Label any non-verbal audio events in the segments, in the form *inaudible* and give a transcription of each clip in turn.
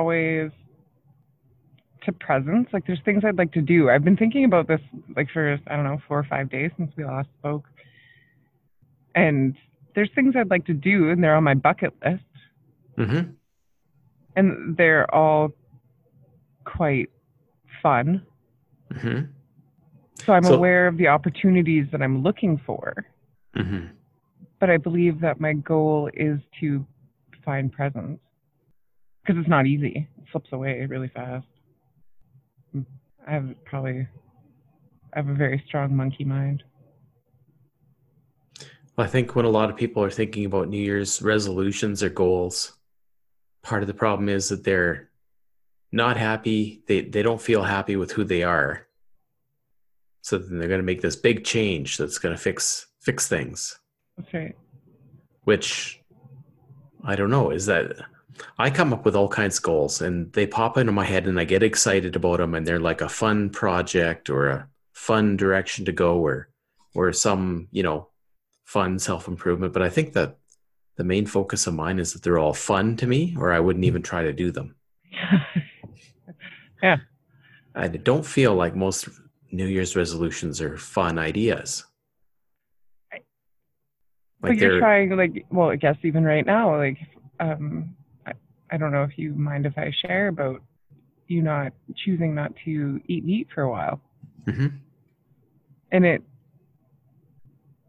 always to presence. Like there's things I'd like to do. I've been thinking about this like for I don't know four or five days since we last spoke, and there's things I'd like to do, and they're on my bucket list, Mm-hmm. and they're all quite fun. Mm-hmm. So I'm So- aware of the opportunities that I'm looking for, Mm-hmm. but I believe that my goal is to find presence because it's not easy. It slips away really fast. Mm. I have probably I have a very strong monkey mind. Well, I think when a lot of people are thinking about New Year's resolutions or goals, part of the problem is that they're not happy. They they don't feel happy with who they are. So then they're going to make this big change that's going to fix fix things. That's right. Which I don't know. Is that I come up with all kinds of goals and they pop into my head and I get excited about them and they're like a fun project or a fun direction to go or or some you know fun self improvement. But I think that the main focus of mine is that they're all fun to me or I wouldn't even try to do them. *laughs* Yeah. I don't feel like most New Year's resolutions are fun ideas. but you're trying like well, I guess even right now, like um I, don't know if you mind if I share about you not choosing not to eat meat for a while. Mhm. And it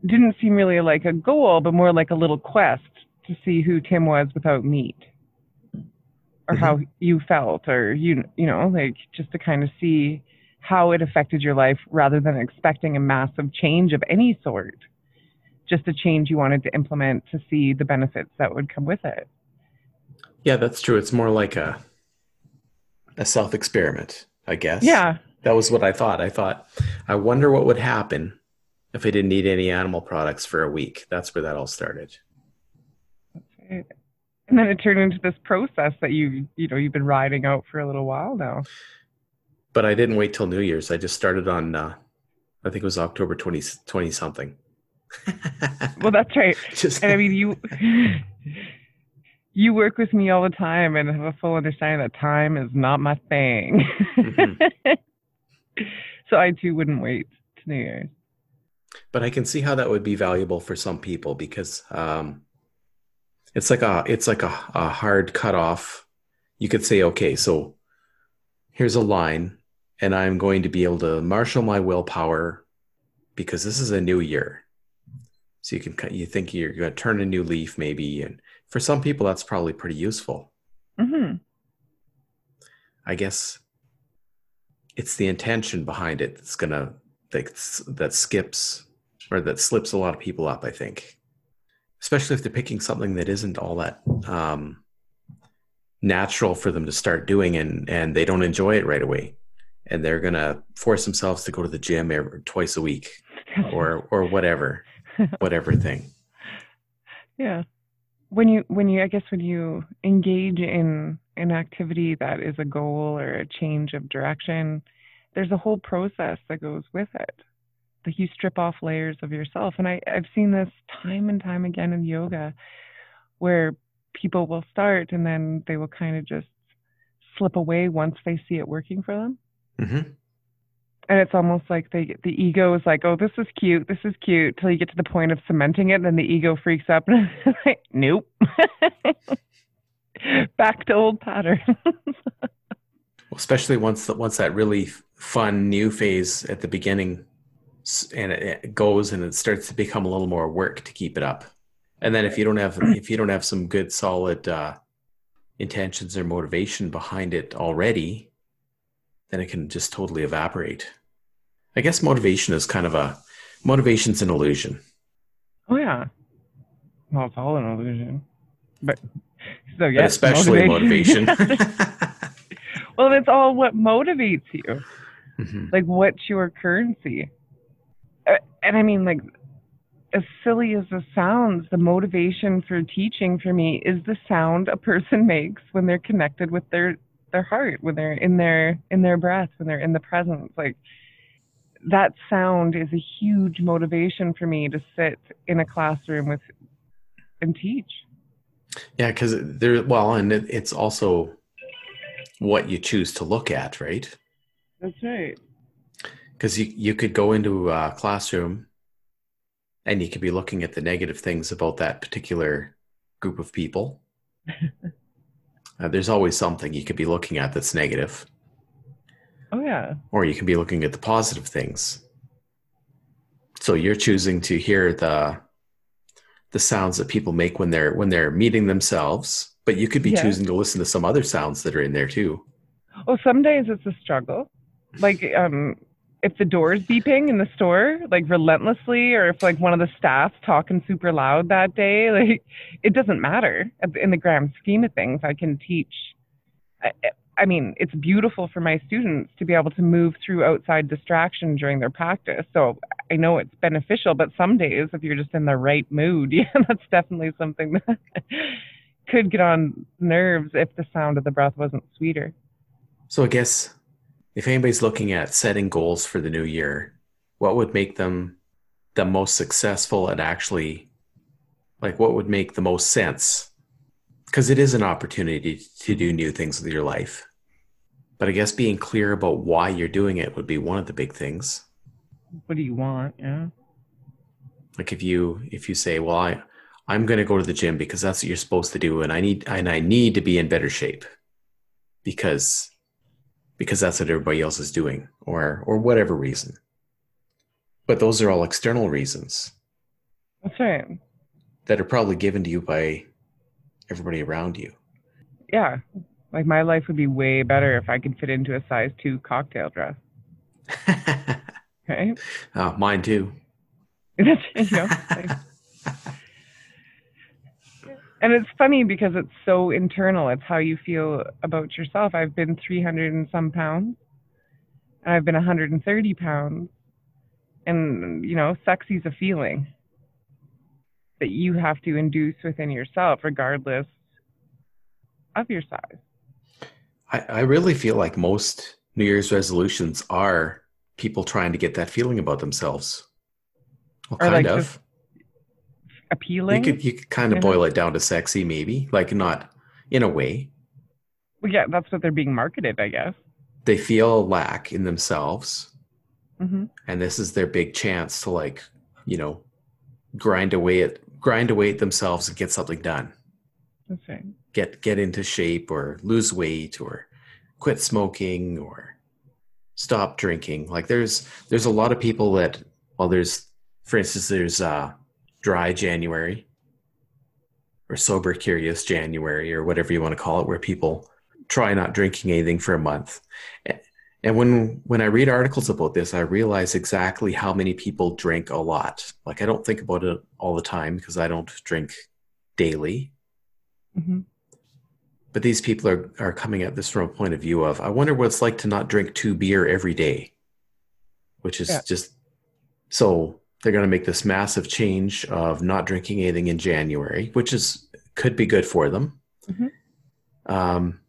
didn't seem really like a goal, but more like a little quest to see who Tim was without meat. Or how you felt or you you know, like just to kind of see how it affected your life rather than expecting a massive change of any sort. Just a change you wanted to implement to see the benefits that would come with it. Yeah, that's true. It's more like a a self experiment, I guess. Yeah. That was what I thought. I thought, I wonder what would happen if I didn't eat any animal products for a week. That's where that all started. And then it turned into this process that you you know you've been riding out for a little while now. But I didn't wait till New Year's. I just started on, uh, I think it was October 20, 20 something. Well, that's right. *laughs* Just- and I mean you you work with me all the time and have a full understanding that time is not my thing. Mhm. *laughs* so I too wouldn't wait to New Year's. but I can see how that would be valuable for some people because um, it's like a it's like a, a hard cutoff. You could say, okay, so here's a line, and I'm going to be able to marshal my willpower because this is a new year. So you can cut- you think you're going to turn a new leaf, maybe, and for some people that's probably pretty useful. hmm I guess it's the intention behind it that's gonna that that skips or that slips a lot of people up. I think, especially if they're picking something that isn't all that um, natural for them to start doing, and and they don't enjoy it right away, and they're gonna force themselves to go to the gym every, twice a week or or whatever whatever thing. *laughs* yeah. When you when you I guess when you engage in an activity that is a goal or a change of direction, there's a whole process that goes with it. That you strip off layers of yourself. And I, I've seen this time and time again in yoga where people will start and then they will kind of just slip away once they see it working for them. hmm And it's almost like they the ego is like, oh, this is cute, this is cute, till you get to the point of cementing it, and then the ego freaks up and it's *laughs* like, nope. *laughs* Back to old patterns. especially once that once that really fun new phase at the beginning and it, it goes and it starts to become a little more work to keep it up and then if you don't have *clears throat* if you don't have some good solid uh, intentions or motivation behind it already then it can just totally evaporate i guess motivation is kind of a motivation's an illusion oh yeah. Well, it's all an illusion. But so yeah, especially motivation, *laughs* well, it's all what motivates you. Mhm. like what's your currency Uh, and i mean like as silly as this sounds the motivation for teaching for me is the sound a person *laughs* makes when they're connected with their their heart when they're in their in their breath when they're in the presence like that sound is a huge motivation for me to sit in a classroom with and teach Yeah, because there. Well, and it, it's also what you choose to look at, right? That's right. Because you, you could go into a classroom and you could be looking at the negative things about that particular group of people. *laughs* uh, there's always something you could be looking at that's negative. Oh, yeah. Or you can be looking at the positive things. So you're choosing to hear the the sounds that people make when they're when they're meeting themselves, but you could be Yeah. choosing to listen to some other sounds that are in there too. Oh, some days it's a struggle. Like, um, if the door's beeping in the store, like relentlessly, or if like one of the staff's talking super loud that day, *laughs* like it doesn't matter in the grand scheme of things. I can teach. I, I mean, it's beautiful for my students to be able to move through outside distraction during their practice. So I know it's beneficial, but some days, if you're just in the right mood, *laughs* yeah, that's definitely something *laughs* that could get on nerves if the sound of the breath wasn't sweeter. So I guess if anybody's looking at setting goals for the new year, what would make them the most successful and actually like what would make the most sense? Because it is an opportunity to do new things with your life. But I guess being clear about why you're doing it would be one of the big things. what do you want yeah Like if you if you say, "Well, I I'm going to go to the gym because that's what you're supposed to do and I need and I need to be in better shape." Because because that's what everybody else is doing or or whatever reason. But those are all external reasons that's right that are probably given to you by everybody around you. yeah like my life would be way better if i could fit into a size 2 cocktail dress *laughs* right oh, mine too. *laughs* That's, you know, like- *laughs* and it's funny because it's so internal. It's how you feel about yourself. I've been 300 and some pounds. And i've been 130 pounds. And you know sexy's a feeling that you have to induce within yourself regardless of your size. I, I really feel like most New Year's resolutions are people trying to get that feeling about themselves. Well, Or, kind like, of. just appealing You could you could kind of Yeah. boil it down to sexy, maybe like not in a way. well, yeah that's what they're being marketed i guess They feel a lack in themselves, hmm and this is their big chance to like you know grind away at grind away at themselves and get something done. right Get get into shape or lose weight or quit smoking or stop drinking. Like there's there's a lot of people that well there's for instance there's uh dry January or sober curious January or whatever you want to call it where people try not drinking anything for a month. And when when I read articles about this, I realize exactly how many people drink a lot. Like I don't think about it all the time because I don't drink daily. hmm But these people are, are coming at this from a point of view of, I wonder what it's like to not drink two beer every day, which is Yeah. just so they're going to make this massive change of not drinking anything in January, which is could be good for them. Mhm. Um,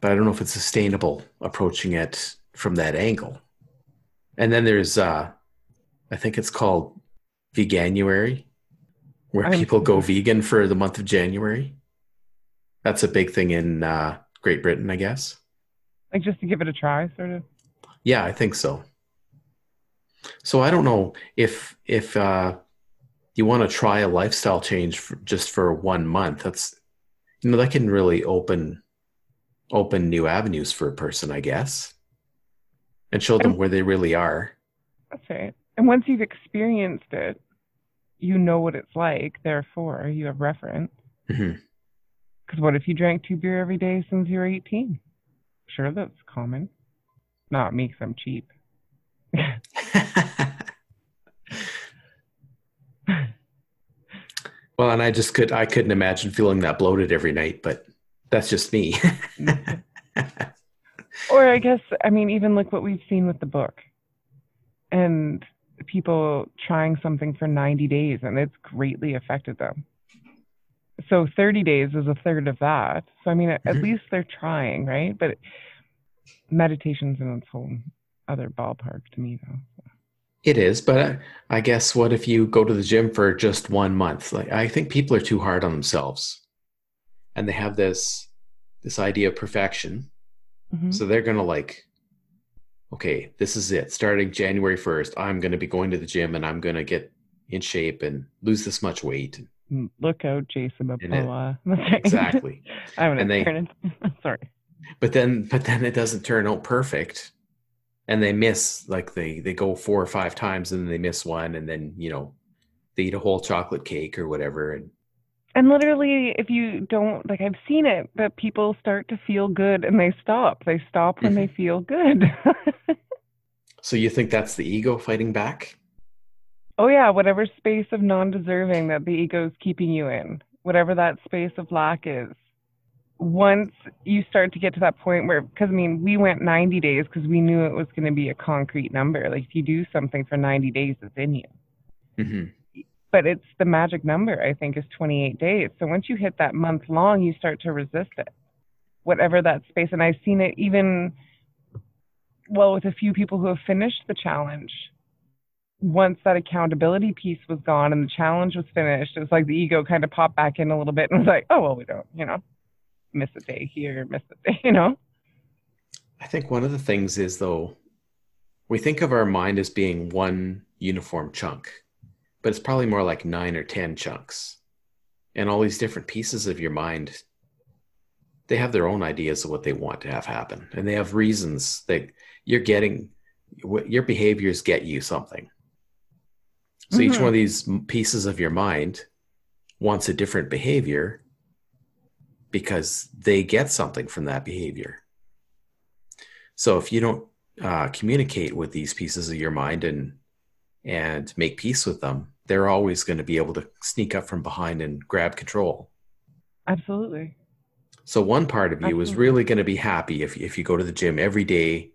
but I don't know if it's sustainable approaching it from that angle. And then there's, uh, I think it's called Veganuary, where I'm- people go vegan for the month of January. That's a big thing in uh, Great Britain, I guess. like just to give it a try sort of Yeah, I think so. So I don't know if if uh, you want to try a lifestyle change for, just for one month. That's you know that can really open open new avenues for a person, I guess, and show them And- where they really are. That's right. And once you've experienced it, you know what it's like. Therefore, you have reference. Because what if you drank two beer every day since you were 18? Sure, that's common. Not me, 'cause I'm cheap. *laughs* *laughs* well, and I just could I couldn't imagine feeling that bloated every night, but that's just me. *laughs* or I guess, I mean, even look what we've seen with the book and people trying something for 90 days and it's greatly affected them. So 30 days is a third of that. So, I mean, at, at Mhm. least they're trying, right? But meditation's in its own other ballpark to me, though. It is, but I, I guess what if you go to the gym for just one month? Like I think people are too hard on themselves, and they have this this idea of perfection, Mhm. So they're going to like, okay, this is it. Starting January 1st, I'm going to be going to the gym and I'm going to get in shape and lose this much weight. Mm, Look out, Jason Momoa. *laughs* Exactly. I'm gonna And they- turn it. *laughs* Sorry. but then, but then it doesn't turn out perfect. And they miss, like they, they go four or five times and then they miss one. And then, you know, they eat a whole chocolate cake or whatever. And And literally, if you don't like, I've seen it, but people start to feel good and they stop. They stop when they mm-hmm. feel good. *laughs* so you think that's the ego fighting back? oh yeah, whatever space of non-deserving that the ego is keeping you in, whatever that space of lack is. Once you start to get to that point where, because I mean, we went 90 days because we knew it was going to be a concrete number. Like if you do something for 90 days, it's in you. hmm but it's the magic number i think is 28 days so once you hit that month long you start to resist it whatever that space and i've seen it even well with a few people who have finished the challenge once that accountability piece was gone and the challenge was finished it was like the ego kind of popped back in a little bit and was like oh well we don't you know miss a day here miss a day *laughs* you know I think one of the things is though, we think of our mind as being one uniform chunk, but it's probably more like nine or 10 chunks. And all these different pieces of your mind, they have their own ideas of what they want to have happen. And they have reasons that you're getting, your behaviors get you something. So each Mhm. one of these pieces of your mind wants a different behavior because they get something from that behavior. So if you don't uh, communicate with these pieces of your mind and and make peace with them, they're always going to be able to sneak up from behind and grab control. absolutely So one part of you is really going to be happy if if you go to the gym every day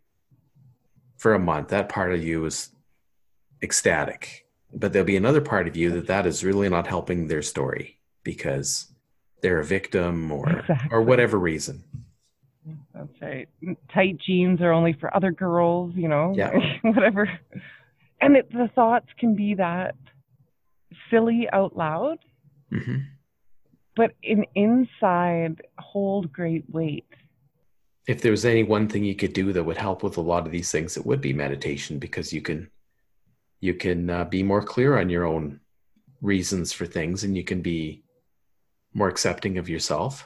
for a month. That part of you is ecstatic. But there'll be another part of you that that is really not helping their story because they're a victim or or whatever reason. That's right. Tight jeans are only for other girls, you know, Yeah. *laughs* whatever. And it, the thoughts can be that silly out loud, hmm but in inside hold great weight. if there was any one thing you could do that would help with a lot of these things, it would be meditation because you can you can uh, be more clear on your own reasons for things, and you can be more accepting of yourself.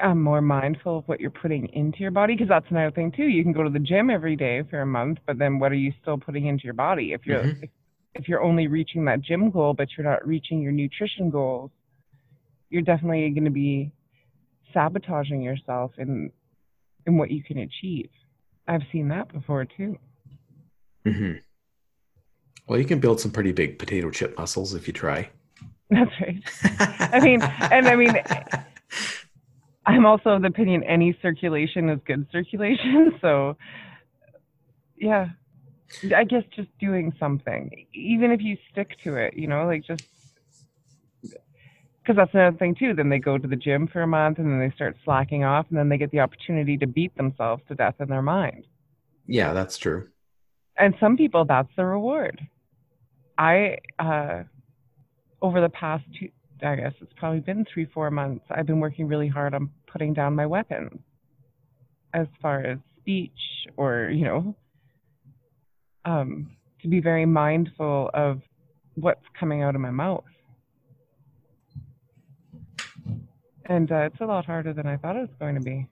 I'm more mindful of what you're putting into your body because that's another thing too. You can go to the gym every day for a month, but then what are you still putting into your body? If you're Mhm. if, if you're only reaching that gym goal, but you're not reaching your nutrition goals, you're definitely going to be sabotaging yourself in in what you can achieve. I've seen that before too. Mm-hmm. Well, you can build some pretty big potato chip muscles if you try. That's right. I mean, and I mean, I'm also of the opinion any circulation is good circulation. *laughs* So, yeah, I guess just doing something, even if you stick to it, you know, like just because that's another thing too. Then they go to the gym for a month and then they start slacking off and then they get the opportunity to beat themselves to death in their mind. yeah, that's true. And some people, that's the reward. I, uh, over the past two, I guess it's probably been three, four months, I've been working really hard on putting down my weapons as far as speech or, you know, um, to be very mindful of what's coming out of my mouth. And uh, it's a lot harder than I thought it was going to be.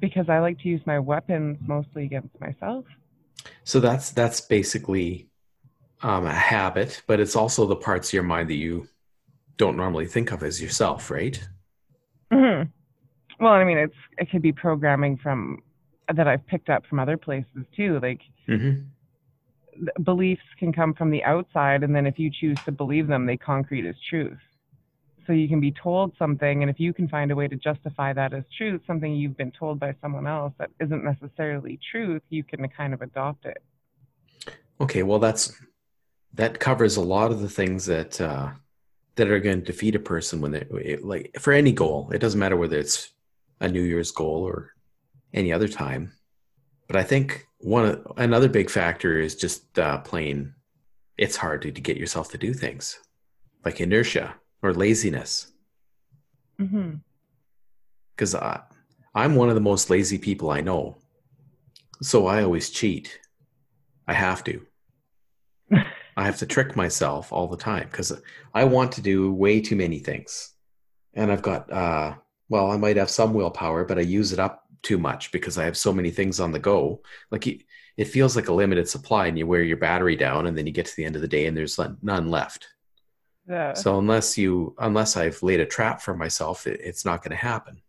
Because I like to use my weapons mostly against myself. So that's that's basically um, a habit, but it's also the parts of your mind that you don't normally think of as yourself, right? hmm Well, I mean, it's it could be programming from that I've picked up from other places too. Like hmm th- beliefs can come from the outside, and then if you choose to believe them, they concrete as truth. So you can be told something, and if you can find a way to justify that as truth, something you've been told by someone else that isn't necessarily truth, you can kind of adopt it. Okay, well that's that covers a lot of the things that uh, that are going to defeat a person when they like for any goal. It doesn't matter whether it's a New Year's goal or any other time. But I think one another big factor is just uh, plain. It's hard to, to get yourself to do things like inertia or laziness because I, I'm one of the most lazy people I know. So I always cheat. I have to. I have to trick myself all the time because I want to do way too many things. And I've got, uh, well, I might have some willpower, but I use it up too much because I have so many things on the go. Like it feels like a limited supply, and you wear your battery down, and then you get to the end of the day, and there's none left. Yeah. So unless you, unless I've laid a trap for myself, it, it's not going to happen.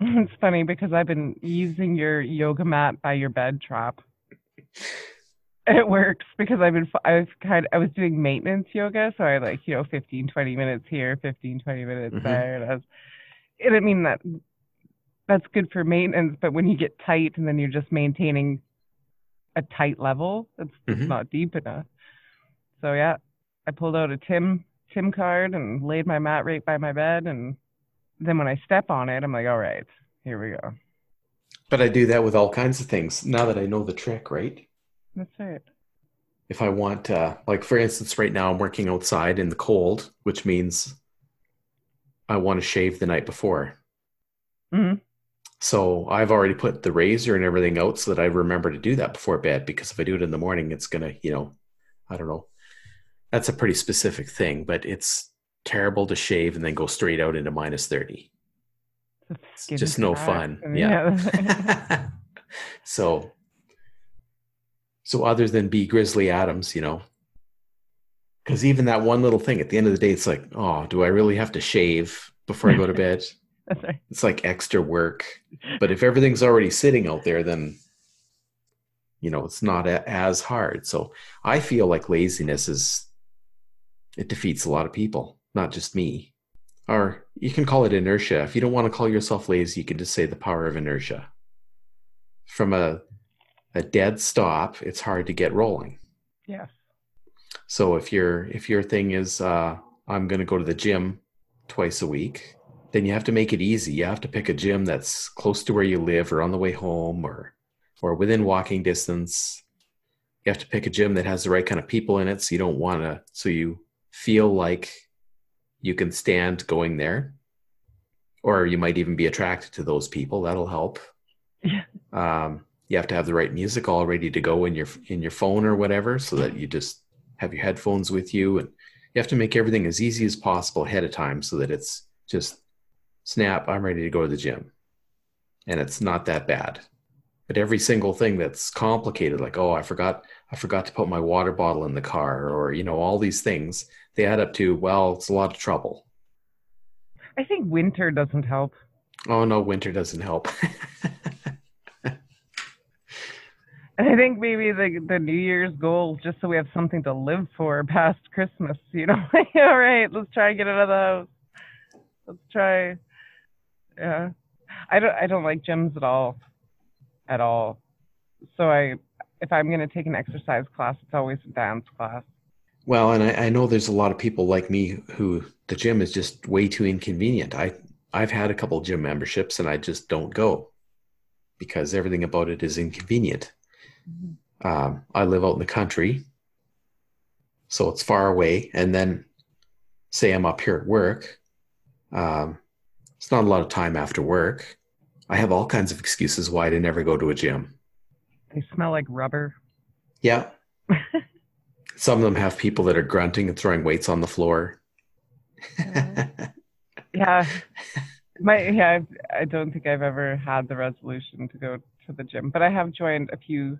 *laughs* It's funny because I've been using your yoga mat by your bed trap. It works because I've been I've kind of, I was doing maintenance yoga, so I like you know 15 20 minutes here, 15 20 minutes mm-hmm. there, and I was, and I mean that that's good for maintenance, but when you get tight and then you're just maintaining a tight level, it's, mm-hmm. it's not deep enough. So yeah, I pulled out a Tim Tim card and laid my mat right by my bed, and then when I step on it, I'm like, all right, here we go. But I do that with all kinds of things now that I know the trick, right? That's it. If I want, uh, like for instance, right now I'm working outside in the cold, which means I want to shave the night before. Mm-hmm. So I've already put the razor and everything out so that I remember to do that before bed because if I do it in the morning, it's gonna, you know, I don't know. That's a pretty specific thing, but it's terrible to shave and then go straight out into minus 30. It's just no fun. Yeah. yeah. *laughs* *laughs* so so other than be Grizzly Adams, you know, because even that one little thing at the end of the day, it's like, oh, do I really have to shave before I go to *laughs* bed? Right. It's like extra work. But if everything's already sitting out there, then you know it's not a, as hard. So I feel like laziness is it defeats a lot of people, not just me. Or you can call it inertia. If you don't want to call yourself lazy, you can just say the power of inertia. From a a dead stop, it's hard to get rolling. Yeah. So if your if your thing is uh, I'm going to go to the gym twice a week, then you have to make it easy. You have to pick a gym that's close to where you live, or on the way home, or or within walking distance. You have to pick a gym that has the right kind of people in it, so you don't want to. So you feel like you can stand going there, or you might even be attracted to those people. That'll help. Yeah. *laughs* Um, you have to have the right music all ready to go in your in your phone or whatever so that you just have your headphones with you. And you have to make everything as easy as possible ahead of time so that it's just snap i'm ready to go to the gym. And it's not that bad. But every single thing that's complicated like oh i forgot i forgot to put my water bottle in the car or you know all these things they add up to well it's a lot of trouble. I think winter doesn't help. Oh no winter doesn't help *laughs* I think maybe the the New Year's goal, just so we have something to live for past Christmas, you know. *laughs* All right, let's try and get out of the house. Let's try. Yeah, I don't I don't like gyms at all, at all. So I, if I'm going to take an exercise class, it's always a dance class. Well, and I, I know there's a lot of people like me who the gym is just way too inconvenient. I I've had a couple gym memberships and I just don't go because everything about it is inconvenient um, I live out in the country, so it's far away. And then, say I'm up here at work, um, it's not a lot of time after work. I have all kinds of excuses why to never go to a gym. They smell like rubber. Yeah. *laughs* Some of them have people that are grunting and throwing weights on the floor. *laughs* yeah. My yeah, I don't think I've ever had the resolution to go to the gym, but I have joined a few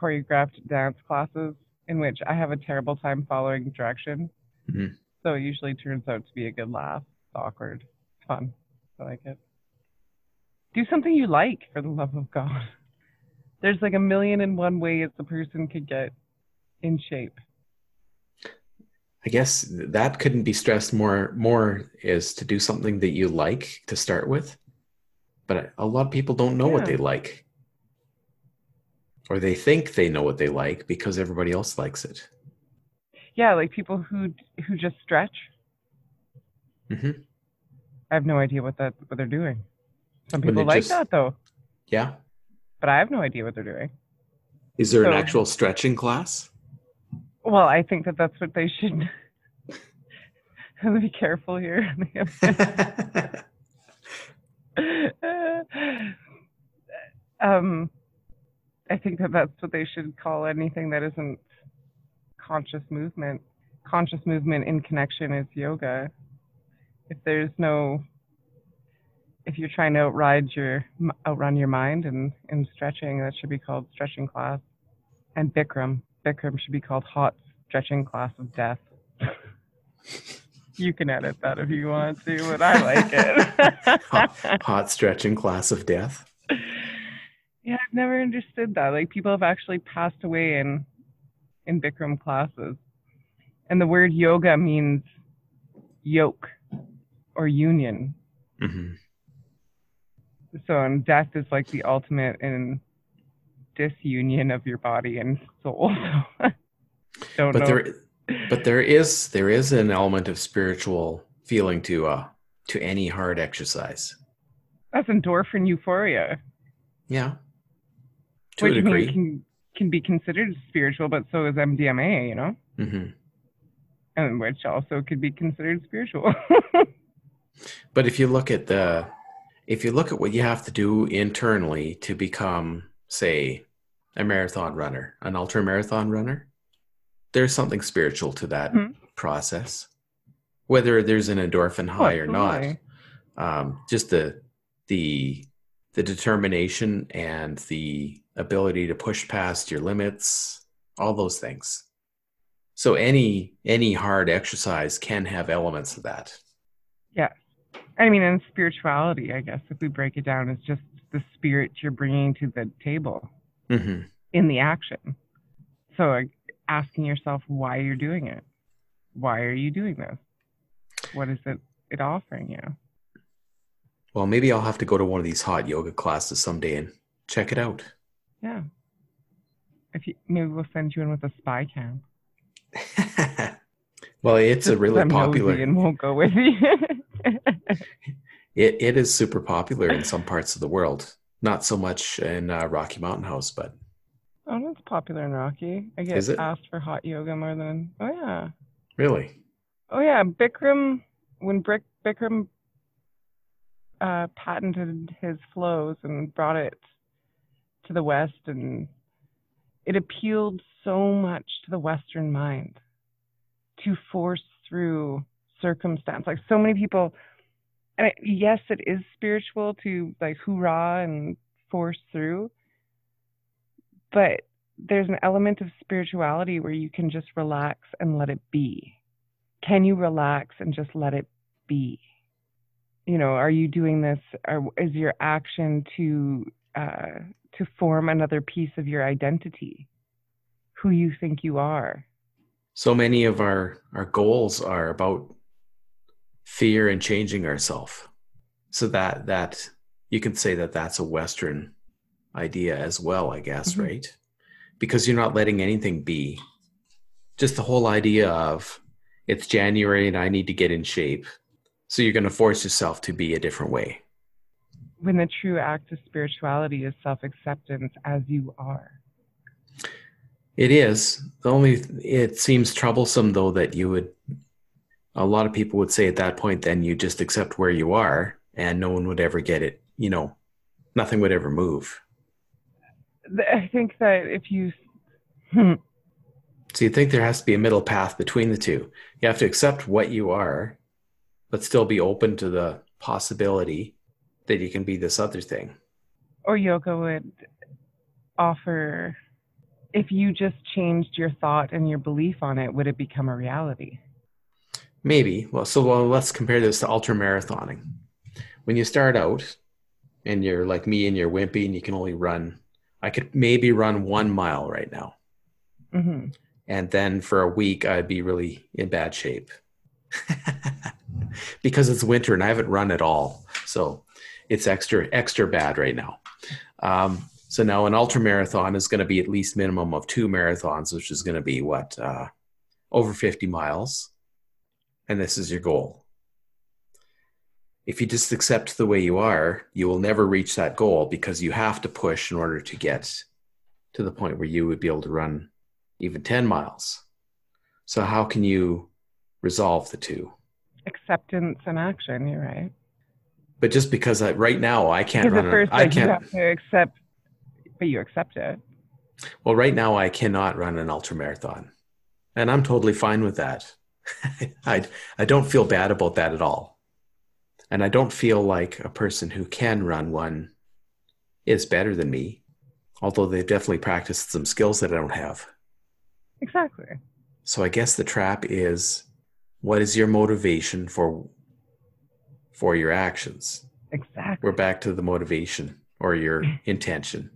choreographed dance classes in which I have a terrible time following direction. Mm-hmm. So it usually turns out to be a good laugh. It's awkward. It's fun. I like it. Do something you like for the love of God. There's like a million and one ways the person could get in shape. I guess that couldn't be stressed more more is to do something that you like to start with. But a lot of people don't know yeah. what they like or they think they know what they like because everybody else likes it. Yeah like people who who just stretch. Mm-hmm. i have no idea what that what they're doing. Some people like just, that though. Yeah. But i have no idea what they're doing. Is there so, an actual stretching class? Well i think that that's what they should *laughs* *laughs* be careful here. *laughs* Um, I think that that's what they should call anything that isn't conscious movement. Conscious movement in connection is yoga. If there's no, if you're trying to outride your outrun your mind and in stretching, that should be called stretching class. And Bikram, Bikram should be called hot stretching class of death. you can edit that if you want to, but I like it. *laughs* hot, hot stretching class of death. Yeah, I've never understood that. Like people have actually passed away in in Bikram classes. And the word yoga means yoke or union. Mm-hmm. So, and death is like the ultimate in disunion of your body and soul. *laughs* Don't but know. there, but there is there is an element of spiritual feeling to uh to any hard exercise. That's endorphin euphoria. Yeah. To Which a degree. Can, can be considered spiritual, but so is MDMA, you know? Mm-hmm. And which also could be considered spiritual. *laughs* but if you look at the if you look at what you have to do internally to become, say, a marathon runner, an ultra marathon runner, there's something spiritual to that mm-hmm. process. Whether there's an endorphin high oh, or not, um, just the the the determination and the ability to push past your limits, all those things. So any any hard exercise can have elements of that. Yeah. I mean, in spirituality, I guess, if we break it down, it's just the spirit you're bringing to the table mm-hmm. in the action. So asking yourself why you're doing it. Why are you doing this? What is it, it offering you? Well, maybe I'll have to go to one of these hot yoga classes someday and check it out. Yeah. If you, maybe we'll send you in with a spy cam. *laughs* well, it's a really popular and won't go with you. *laughs* it it is super popular in some parts of the world. Not so much in uh, Rocky Mountain House, but oh, that's popular in Rocky. I get asked for hot yoga more than oh yeah. Really? Oh yeah, Bikram when Brick Bikram uh, patented his flows and brought it to the West, and it appealed so much to the Western mind to force through circumstance. Like so many people, and yes, it is spiritual to like hoorah and force through, but there's an element of spirituality where you can just relax and let it be. Can you relax and just let it be? You know, are you doing this? Or is your action to uh, to form another piece of your identity, who you think you are. So many of our, our goals are about fear and changing ourselves. So that that you can say that that's a Western idea as well, I guess, mm-hmm. right? Because you're not letting anything be. Just the whole idea of it's January and I need to get in shape. So you're going to force yourself to be a different way when the true act of spirituality is self acceptance as you are. It is. The only it seems troublesome though that you would a lot of people would say at that point then you just accept where you are and no one would ever get it, you know, nothing would ever move. I think that if you hmm. So you think there has to be a middle path between the two. You have to accept what you are, but still be open to the possibility that you can be this other thing. Or yoga would offer if you just changed your thought and your belief on it, would it become a reality? Maybe. Well, so well, let's compare this to ultra marathoning. When you start out and you're like me and you're wimpy and you can only run, I could maybe run one mile right now. Mm-hmm. And then for a week, I'd be really in bad shape *laughs* because it's winter and I haven't run at all. So it's extra extra bad right now. Um, so now an ultra marathon is going to be at least minimum of two marathons, which is going to be what uh, over 50 miles, and this is your goal. If you just accept the way you are, you will never reach that goal because you have to push in order to get to the point where you would be able to run even 10 miles. So, how can you resolve the two? Acceptance and action, you're right But just because I, right now I can't run, first, I like, can't. have to accept, but you accept it. Well, right now I cannot run an ultra marathon, and I'm totally fine with that. *laughs* I I don't feel bad about that at all, and I don't feel like a person who can run one is better than me, although they've definitely practiced some skills that I don't have. Exactly. So I guess the trap is, what is your motivation for for your actions? Exactly. we're back to the motivation or your *laughs* intention.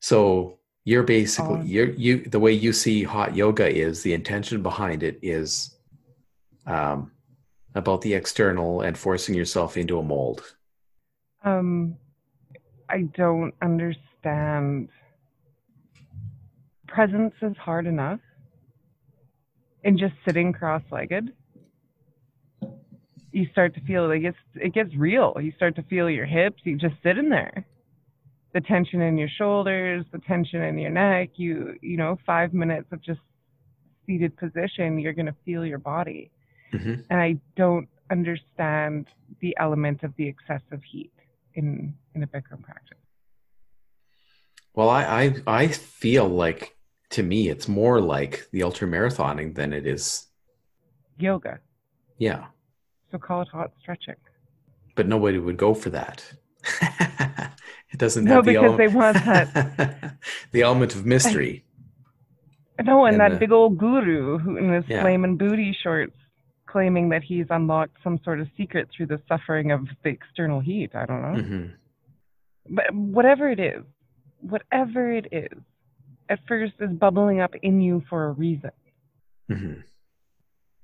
So you're basically Um, you're you the way you see hot yoga is the intention behind it is um, about the external and forcing yourself into a mold. Um, I don't understand. Presence is hard enough. And just sitting cross-legged, you start to feel like it's it gets real. You start to feel your hips. You just sit in there. The tension in your shoulders, the tension in your neck. You you know, five minutes of just seated position, you're gonna feel your body. Mhm. And I don't understand the element of the excessive heat in in a Bikram practice. Well, I, I I feel like to me it's more like the ultra marathoning than it is. Yoga. Yeah, So call it hot stretching. but nobody would go for that. *laughs* it doesn't No, have the because they element, want *laughs* the element of mystery. No, and, And that the- big old guru who in his Yeah. flaming booty shorts claiming that he's unlocked some sort of secret through the suffering of the external heat. I don't know. hmm But whatever it is, whatever it is, at first is bubbling up in you for a reason. hmm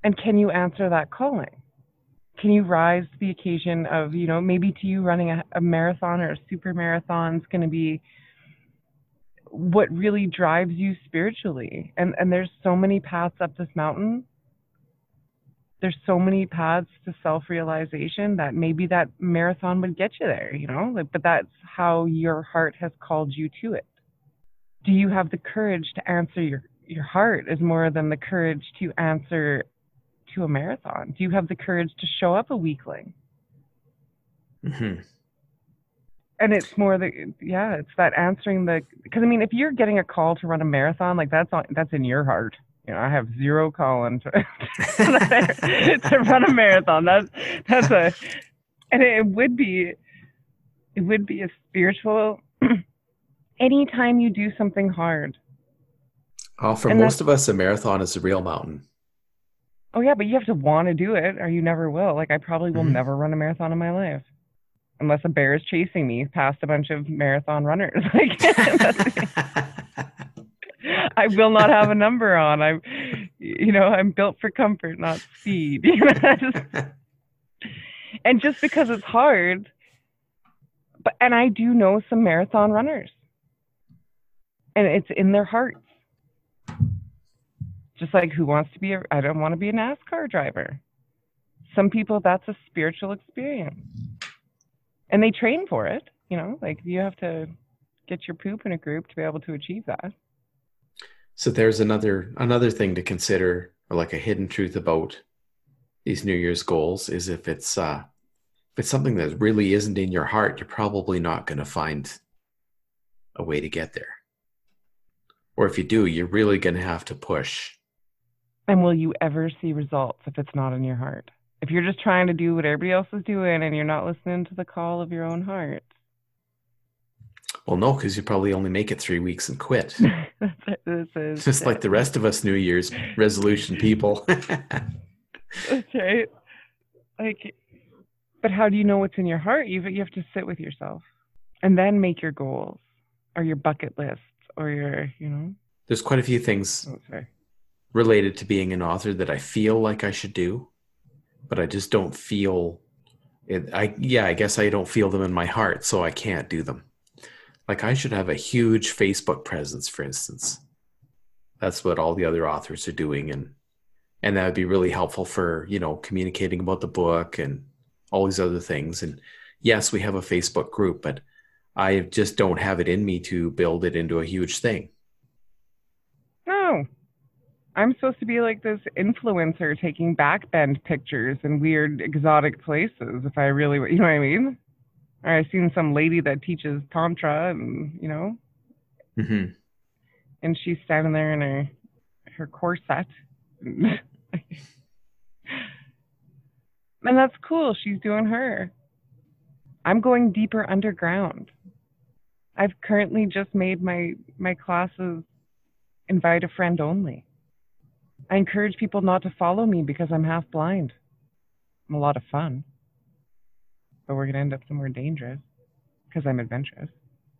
And can you answer that calling? Can you rise to the occasion of, you know, maybe to you running a, a marathon or a super marathon is going to be what really drives you spiritually. And and there's so many paths up this mountain. There's so many paths to self-realization that maybe that marathon would get you there, you know? Like, but that's how your heart has called you to it. Do you have the courage to answer your your heart is more than the courage to answer to a marathon? Do you have the courage to show up a weekling? hmm And it's more the yeah, it's that answering the because I mean, if you're getting a call to run a marathon, like that's on that's in your heart. You know, I have zero calling to *laughs* to run a marathon. That's that's a and it would be it would be a spiritual. *clears throat* Anytime you do something hard, Oh, for And most of us, a marathon is a real mountain. Oh yeah, but you have to want to do it, or you never will. Like I probably will Mhm. never run a marathon in my life, unless a bear is chasing me past a bunch of marathon runners. *laughs* Like *laughs* I will not have a number on. I'm, you know, I'm built for comfort, not speed. *laughs* You know, and just because it's hard, but and I do know some marathon runners, and it's in their hearts. Just like who wants to be a, I don't want to be a NASCAR driver. Some people that's a spiritual experience. And they train for it, you know, like you have to get your poop in a group to be able to achieve that. so there's another another thing to consider, or like a hidden truth about these New Year's goals is if it's uh, if it's something that really isn't in your heart, you're probably not going to find a way to get there. Or if you do, you're really going to have to push. And will you ever see results if it's not in your heart? If you're just trying to do what everybody else is doing and you're not listening to the call of your own heart. Well, no, because you probably only make it three weeks and quit. *laughs* this is Just like the rest of us New Year's resolution people. *laughs* That's right. Like, but how do you know what's in your heart? You you have to sit with yourself, and then make your goals, or your bucket lists, or your you know. There's quite a few things Oh, sorry. Related to being an author that I feel like I should do, but I just don't feel it. I yeah, I guess I don't feel them in my heart, so I can't do them. Like I should have a huge Facebook presence, for instance. That's what all the other authors are doing, and and that would be really helpful for you know communicating about the book and all these other things. And yes, we have a Facebook group, but I just don't have it in me to build it into a huge thing. No, I'm supposed to be like this influencer taking backbend pictures in weird exotic places. If I really, you know what I mean? Or I've seen some lady that teaches tantra, and you know, hmm and she's standing there in her her corset. *laughs* and that's cool. She's doing her. I'm going deeper underground. I've currently just made my my classes invite a friend only. I encourage people not to follow me because I'm half blind. I'm a lot of fun. But we're going to end up somewhere dangerous because I'm adventurous.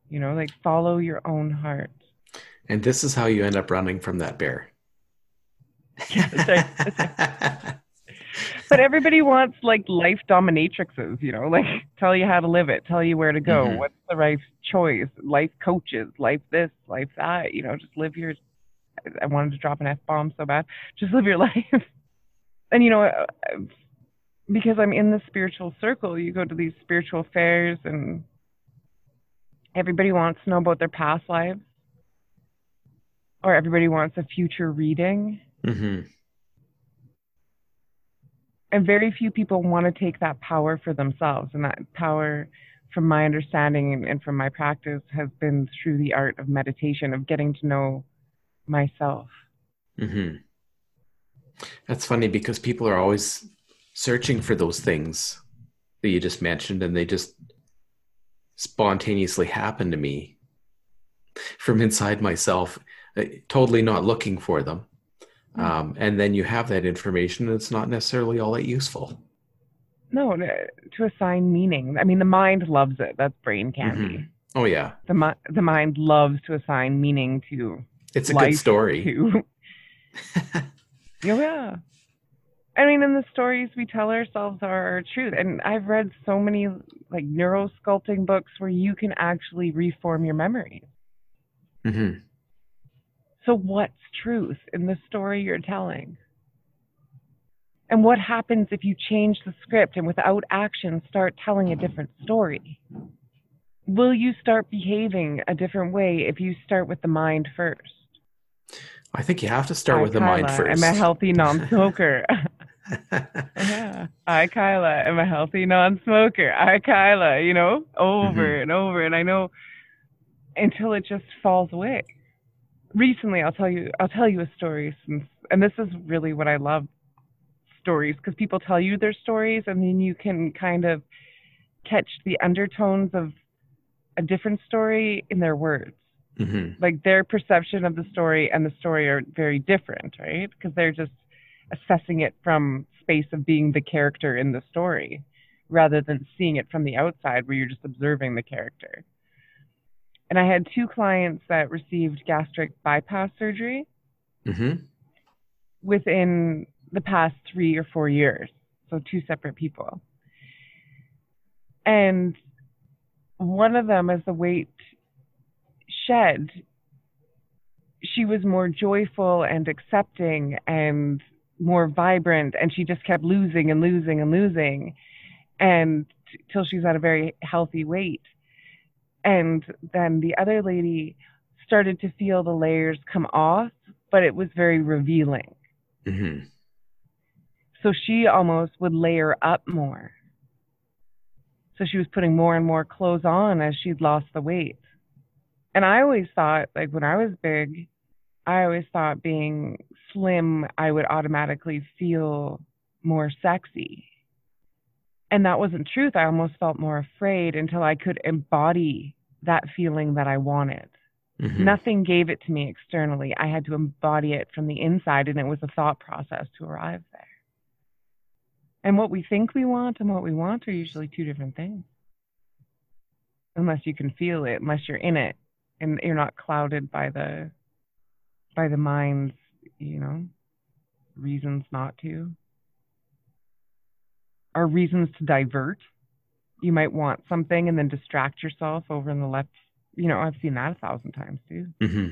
You know, like follow your own heart. And this is how you end up running from that bear. Yeah, that's *laughs* right, that's But everybody wants like life dominatrixes, you know, like tell you how to live it, tell you where to go, Mhm. what's the right choice, life coaches, life this, life that, you know, just live your. I wanted to drop an F bomb so bad. Just live your *laughs* life. And, you know, uh, because I'm in the spiritual circle, you go to these spiritual fairs and everybody wants to know about their past lives or everybody wants a future reading. hmm and very few people want to take that power for themselves and that power from my understanding and, and from my practice has been through the art of meditation of getting to know myself hmm That's funny because people are always searching for those things that you just mentioned, and they just spontaneously happen to me from inside myself, uh, totally not looking for them. Hmm. Um, and then you have that information, and it's not necessarily all that useful. no to assign meaning i mean the mind loves it that's brain candy Mhm. Oh yeah, the, mi- the mind loves to assign meaning to it's a good story. to *laughs* *laughs* oh yeah i mean and the stories we tell ourselves are our truth and i've read so many like neuro sculpting books where you can actually reform your memories hmm So, what's truth in the story you're telling? And what happens if you change the script and without action start telling a different story? Will you start behaving a different way if you start with the mind first? I think you have to start I, with the mind 1st *laughs* I'm a healthy non smoker. yeah. I, Kyla, am a healthy non smoker. I, Kyla, you know, over Mhm. and over. And I know until it just falls away. Recently, I'll tell you, I'll tell you a story since, and this is really what I love stories because people tell you their stories and then you can kind of catch the undertones of a different story in their words hmm like their perception of the story and the story are very different, right? Because they're just assessing it from space of being the character in the story rather than seeing it from the outside where you're just observing the character. And I had two clients that received gastric bypass surgery hmm within the past 3 or 4 years. So two separate people. And one of them as the weight shed she was more joyful and accepting and more vibrant and she just kept losing and losing and losing and t- till she's at a very healthy weight. And then the other lady started to feel the layers come off but it was very revealing. Hmm so she almost would layer up more. So she was putting more and more clothes on as she'd lost the weight and I always thought, like when I was big, I always thought being slim, I would automatically feel more sexy. And that wasn't truth. I almost felt more afraid until I could embody that feeling that I wanted. hmm Nothing gave it to me externally. I had to embody it from the inside, and it was a thought process to arrive there. And what we think we want and what we want are usually two different things. Unless you can feel it, unless you're in it and you're not clouded by the by the mind's, you know, reasons not to. Or reasons to divert. You might want something and then distract yourself over in the left. You know, I've seen that a thousand times too. hmm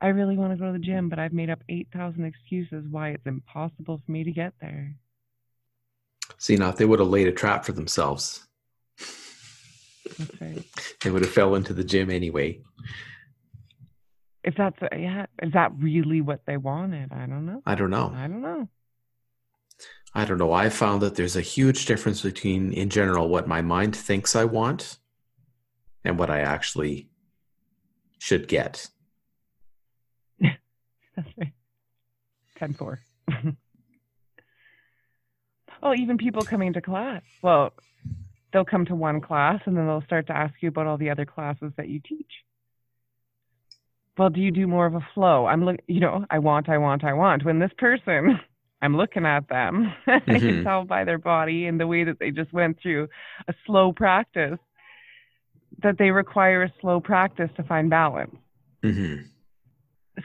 I really want to go to the gym, but I've made up 8,000 excuses why it's impossible for me to get there. See, now if they would have laid a trap for themselves, Right. they would have fell into the gym anyway. If that's, yeah, is that really what they wanted? I don't know. I don't know. I don't know. I don't know. I found that there's a huge difference between, in general, what my mind thinks I want and what I actually should get. That's *laughs* right. 10 4. *laughs* well, even people coming to class. Well, they'll come to one class and then they'll start to ask you about all the other classes that you teach. Well, do you do more of a flow? I'm look, you know, I want, I want, I want. When this person *laughs* I'm looking at them. Mm-hmm. *laughs* I can mm-hmm. tell by their body and the way that they just went through a slow practice that they require a slow practice to find balance. Mm-hmm.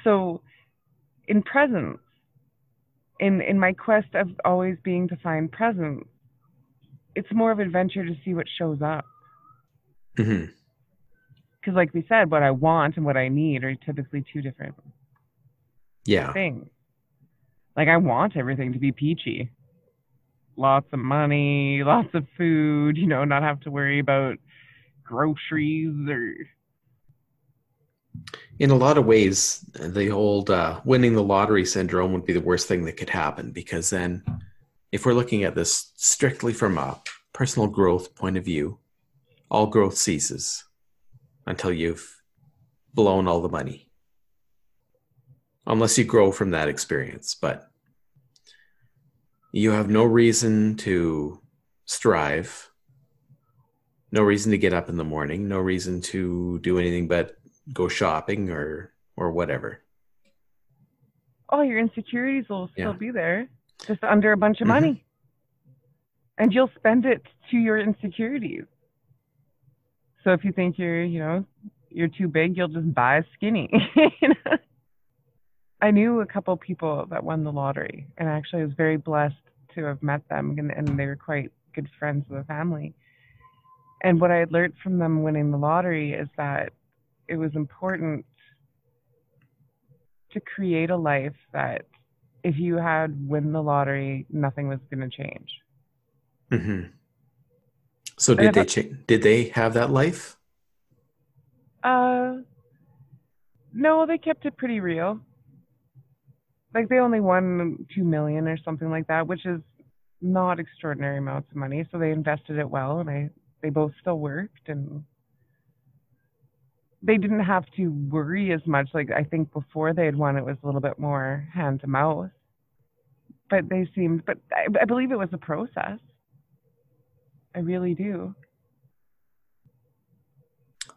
So, in presence, in in my quest of always being to find presence, it's more of adventure to see what shows up. Because, mm-hmm. like we said, what I want and what I need are typically two different yeah things. Like I want everything to be peachy. Lots of money, lots of food, you know, not have to worry about groceries or in a lot of ways the old uh, winning the lottery syndrome would be the worst thing that could happen because then if we're looking at this strictly from a personal growth point of view all growth ceases until you've blown all the money unless you grow from that experience. But you have no reason to strive, no reason to get up in the morning, no reason to do anything but go shopping or or whatever. Oh, your insecurities will still yeah. be there, just under a bunch of mm-hmm. money. And you'll spend it to your insecurities. So if you think you're, you know, you're too big, you'll just buy a skinny. *laughs* you know? I knew a couple people that won the lottery, and actually I was very blessed to have met them, and, and they were quite good friends of the family. And what I had learned from them winning the lottery is that it was important to create a life that if you had win the lottery, nothing was going to change. Mm-hmm. So did they cha- did they have that life? Uh, no, they kept it pretty real like they only won two million or something like that, which is not extraordinary amounts of money. So they invested it well, and I they both still worked, and they didn't have to worry as much. Like I think before they had won, it was a little bit more hand to mouth. But they seemed, but I, I believe it was a process. I really do.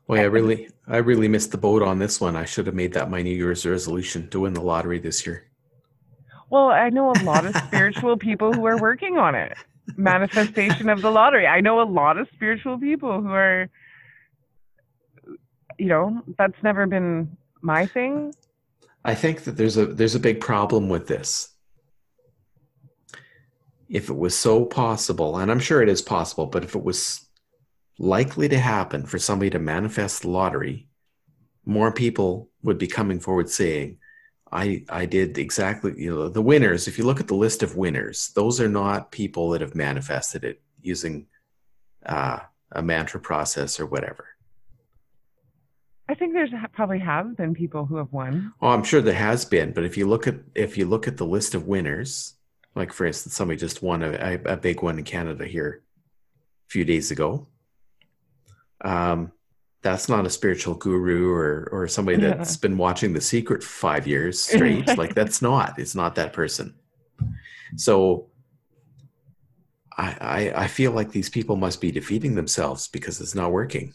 Boy, I really, I really missed the boat on this one. I should have made that my New Year's resolution to win the lottery this year. Well, I know a lot of *laughs* spiritual people who are working on it. Manifestation of the lottery. I know a lot of spiritual people who are, you know, that's never been my thing. I think that there's a there's a big problem with this. If it was so possible, and I'm sure it is possible, but if it was likely to happen for somebody to manifest the lottery, more people would be coming forward saying, I I did exactly you know the winners. If you look at the list of winners, those are not people that have manifested it using uh, a mantra process or whatever. I think there's probably have been people who have won. Oh, I'm sure there has been, but if you look at if you look at the list of winners, like for instance, somebody just won a, a big one in Canada here a few days ago. Um, that's not a spiritual guru or or somebody *laughs* that's been watching the secret five years straight *laughs* like that's not it's not that person so I, I i feel like these people must be defeating themselves because it's not working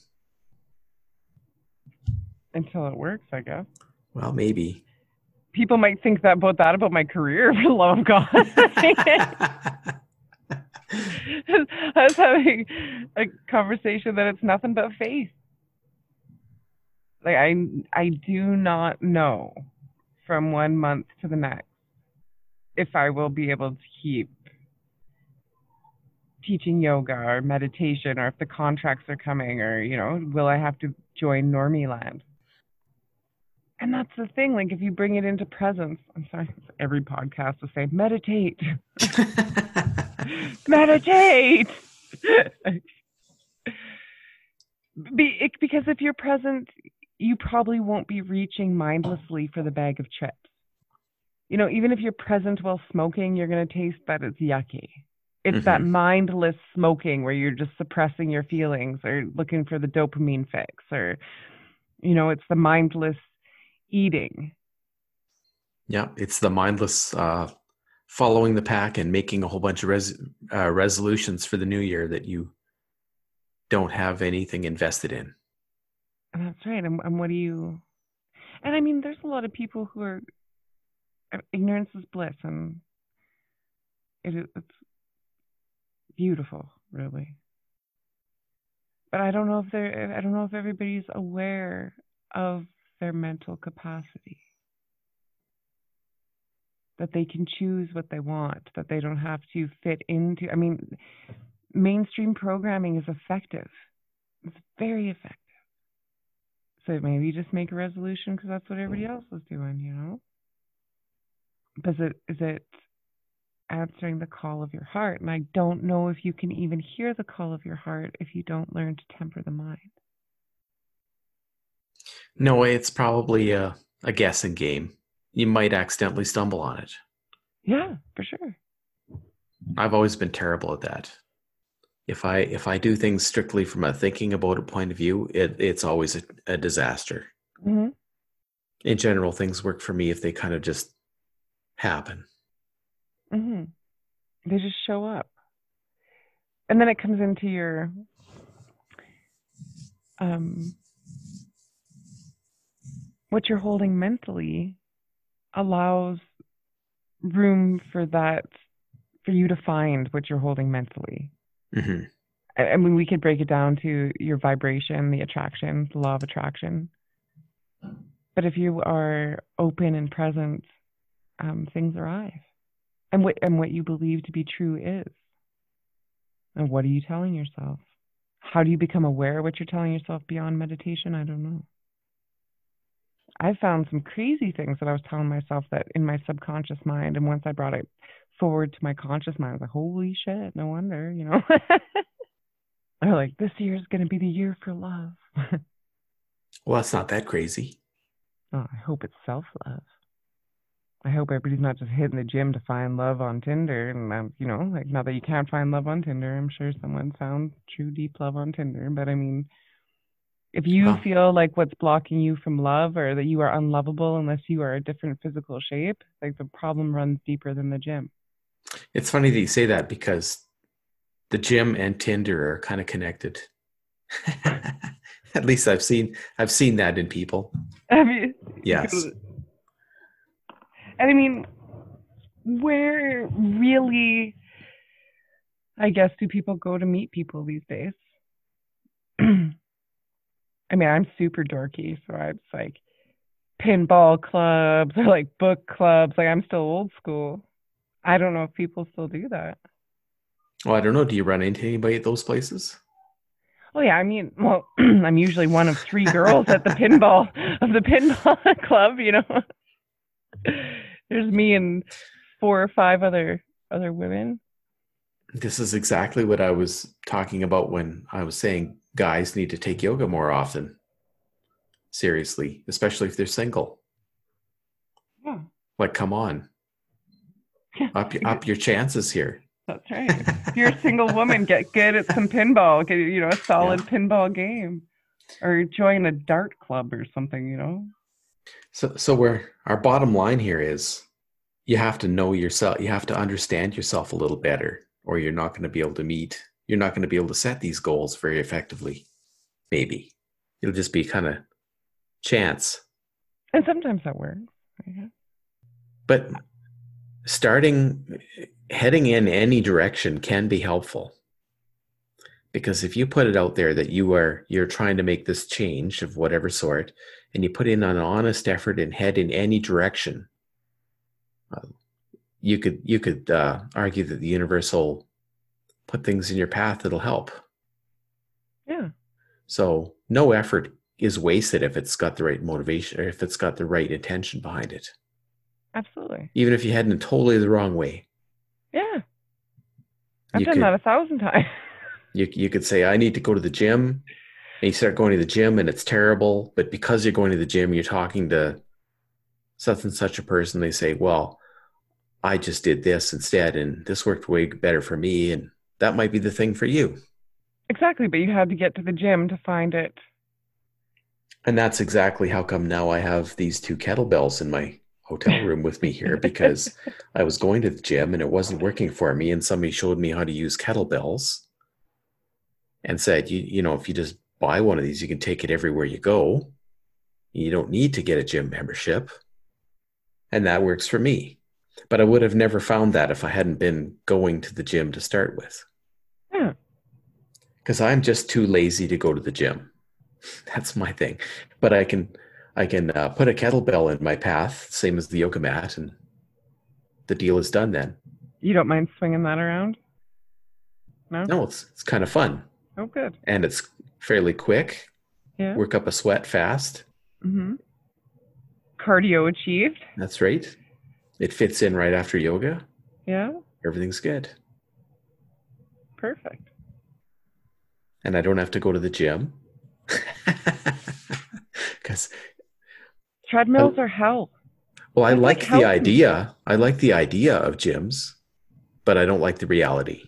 until it works i guess. Well maybe. People might think that about that about my career *laughs* for the love of god. *laughs* I was having a conversation that it's nothing but faith. Like I I do not know from one month to the next if I will be able to keep teaching yoga or meditation or if the contracts are coming or you know will I have to join Normie Land and that's the thing like if you bring it into presence I'm sorry every podcast will say meditate *laughs* meditate Be, because if you're present you probably won't be reaching mindlessly for the bag of chips. you know, even if you're present while smoking, you're going to taste that it's yucky. It's mm-hmm. that mindless smoking where you're just suppressing your feelings or looking for the dopamine fix or, you know, it's the mindless eating. Yeah, it's the mindless uh, following the pack and making a whole bunch of res- uh, resolutions for the new year that you don't have anything invested in. That's right. And, and what do you? And I mean, there's a lot of people who are uh, ignorance is bliss, and it is it's beautiful, really. But I don't know if they're. I don't know if everybody's aware of their mental capacity. That they can choose what they want. That they don't have to fit into. I mean, mainstream programming is effective. It's very effective. So maybe just make a resolution because that's what everybody else is doing, you know? But is it is it answering the call of your heart? And I don't know if you can even hear the call of your heart if you don't learn to temper the mind. No, it's probably a, a guessing game. You might accidentally stumble on it. Yeah, for sure. I've always been terrible at that if I if I do things strictly from a thinking about a point of view, it, it's always a, a disaster. Mm-hmm. In general, things work for me if they kind of just happen. Mm-hmm. They just show up, and then it comes into your um, what you're holding mentally allows room for that for you to find what you're holding mentally Mm-hmm. I mean, we could break it down to your vibration, the attraction, the law of attraction. But if you are open and present, um, things arrive. And what and what you believe to be true is. And what are you telling yourself? How do you become aware of what you're telling yourself beyond meditation? I don't know. I found some crazy things that I was telling myself that in my subconscious mind, and once I brought it forward to my conscious mind. I was like, holy shit, no wonder, you know. *laughs* They're like, this year is going to be the year for love. *laughs* well, it's not that crazy. Oh, I hope it's self love. I hope everybody's not just hitting the gym to find love on Tinder. And, um, you know, like, not that you can't find love on Tinder. I'm sure someone found true, deep love on Tinder. But I mean, if you feel like what's blocking you from love or that you are unlovable unless you are a different physical shape, like the problem runs deeper than the gym. It's funny that you say that because the gym and Tinder are kind of connected. *laughs* At least I've seen I've seen that in people. *laughs* Have you? Yes. And I mean, where really, I guess, do people go to meet people these days? I mean, I'm super dorky, so I'm like pinball clubs *laughs* or like book clubs. Like I'm still old school. I don't know if people still do that. Well, I don't know. Do you run into anybody at those places? Oh yeah, I mean, *clears throat* well, *clears throat* I'm usually one of three girls at the pinball *laughs* of the pinball *laughs* club. You know, there's me and four or five other other women. This is exactly what I was talking about when I was saying guys need to take yoga more often. Seriously, especially if they're single. Yeah. Like, come on up up your chances here. That's right. If you're a single woman, get good at some pinball. Get you know a solid yeah. pinball game, or join a dart club or something. You know. So so where our bottom line here is, you have to know yourself. You have to understand yourself a little better, or you're not going to be able to meet. You're not going to be able to set these goals very effectively. Maybe it'll just be kind of chance. And sometimes that works. Yeah. But starting heading in any direction can be helpful because if you put it out there that you are you're trying to make this change of whatever sort and you put in an honest effort and head in any direction uh, you could you could uh, argue that the universe will put things in your path that'll help yeah so no effort is wasted if it's got the right motivation or if it's got the right intention behind it Absolutely. Even if you head in totally the wrong way. Yeah. I've you done could, that a thousand times. *laughs* You you could say, I need to go to the gym. And you start going to the gym and it's terrible. But because you're going to the gym, you're talking to such and such a person, they say, well, I just did this instead, and this worked way better for me, and that might be the thing for you. Exactly, but you had to get to the gym to find it. And that's exactly how come now I have these two kettlebells in my hotel *laughs* room with me here because I was going to the gym and it wasn't working for me. And somebody showed me how to use kettlebells and said, you, you know, if you just buy one of these, you can take it everywhere you go. You don't need to get a gym membership. And that works for me. But I would have never found that if I hadn't been going to the gym to start with. Yeah. Because I'm just too lazy to go to the gym. *laughs* That's my thing. But I can I can uh, put a kettlebell in my path, same as the yoga mat, and the deal is done then. You don't mind swinging that around? No. No, it's it's kind of fun. Oh, good. And it's fairly quick. Yeah. Work up a sweat fast. Mm-hmm. Cardio achieved. That's right. It fits in right after yoga. Yeah. Everything's good. Perfect. And I don't have to go to the gym. *laughs* Because treadmills oh. are hell. Well, I like, like the idea. I like the idea of gyms, but I don't like the reality.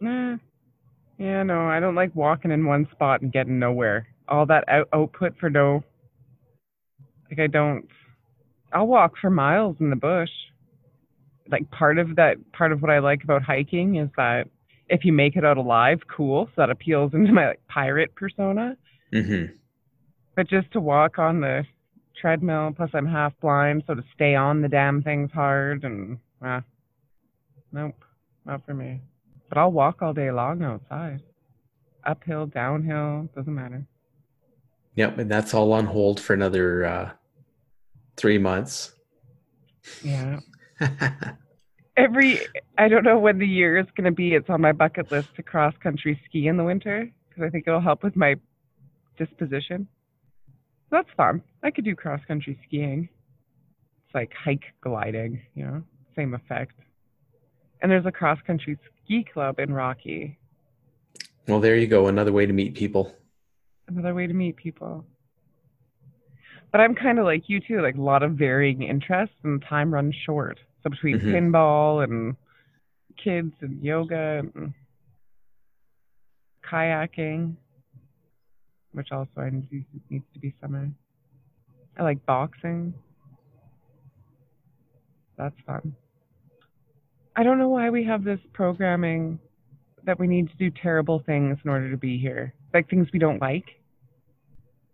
Nah. Yeah, no, I don't like walking in one spot and getting nowhere. All that out- output for no. Like I don't. I'll walk for miles in the bush. Like part of that, part of what I like about hiking is that if you make it out alive, cool. So that appeals *laughs* into my like pirate persona. Mm-hmm. But just to walk on the treadmill, plus I'm half blind, so to stay on the damn thing's hard and uh, nope, not for me. But I'll walk all day long outside. Uphill, downhill, doesn't matter. Yep, and that's all on hold for another uh, three months. Yeah. *laughs* Every, I don't know when the year is going to be. It's on my bucket list to cross country ski in the winter because I think it'll help with my disposition. That's fun. I could do cross country skiing. It's like hike gliding, you know, same effect. And there's a cross country ski club in Rocky. Well, there you go. Another way to meet people. Another way to meet people. But I'm kind of like you too, like a lot of varying interests, and time runs short. So between mm-hmm. pinball and kids and yoga and kayaking, which also I need, needs to be summer. I like boxing. That's fun. I don't know why we have this programming that we need to do terrible things in order to be here, like things we don't like.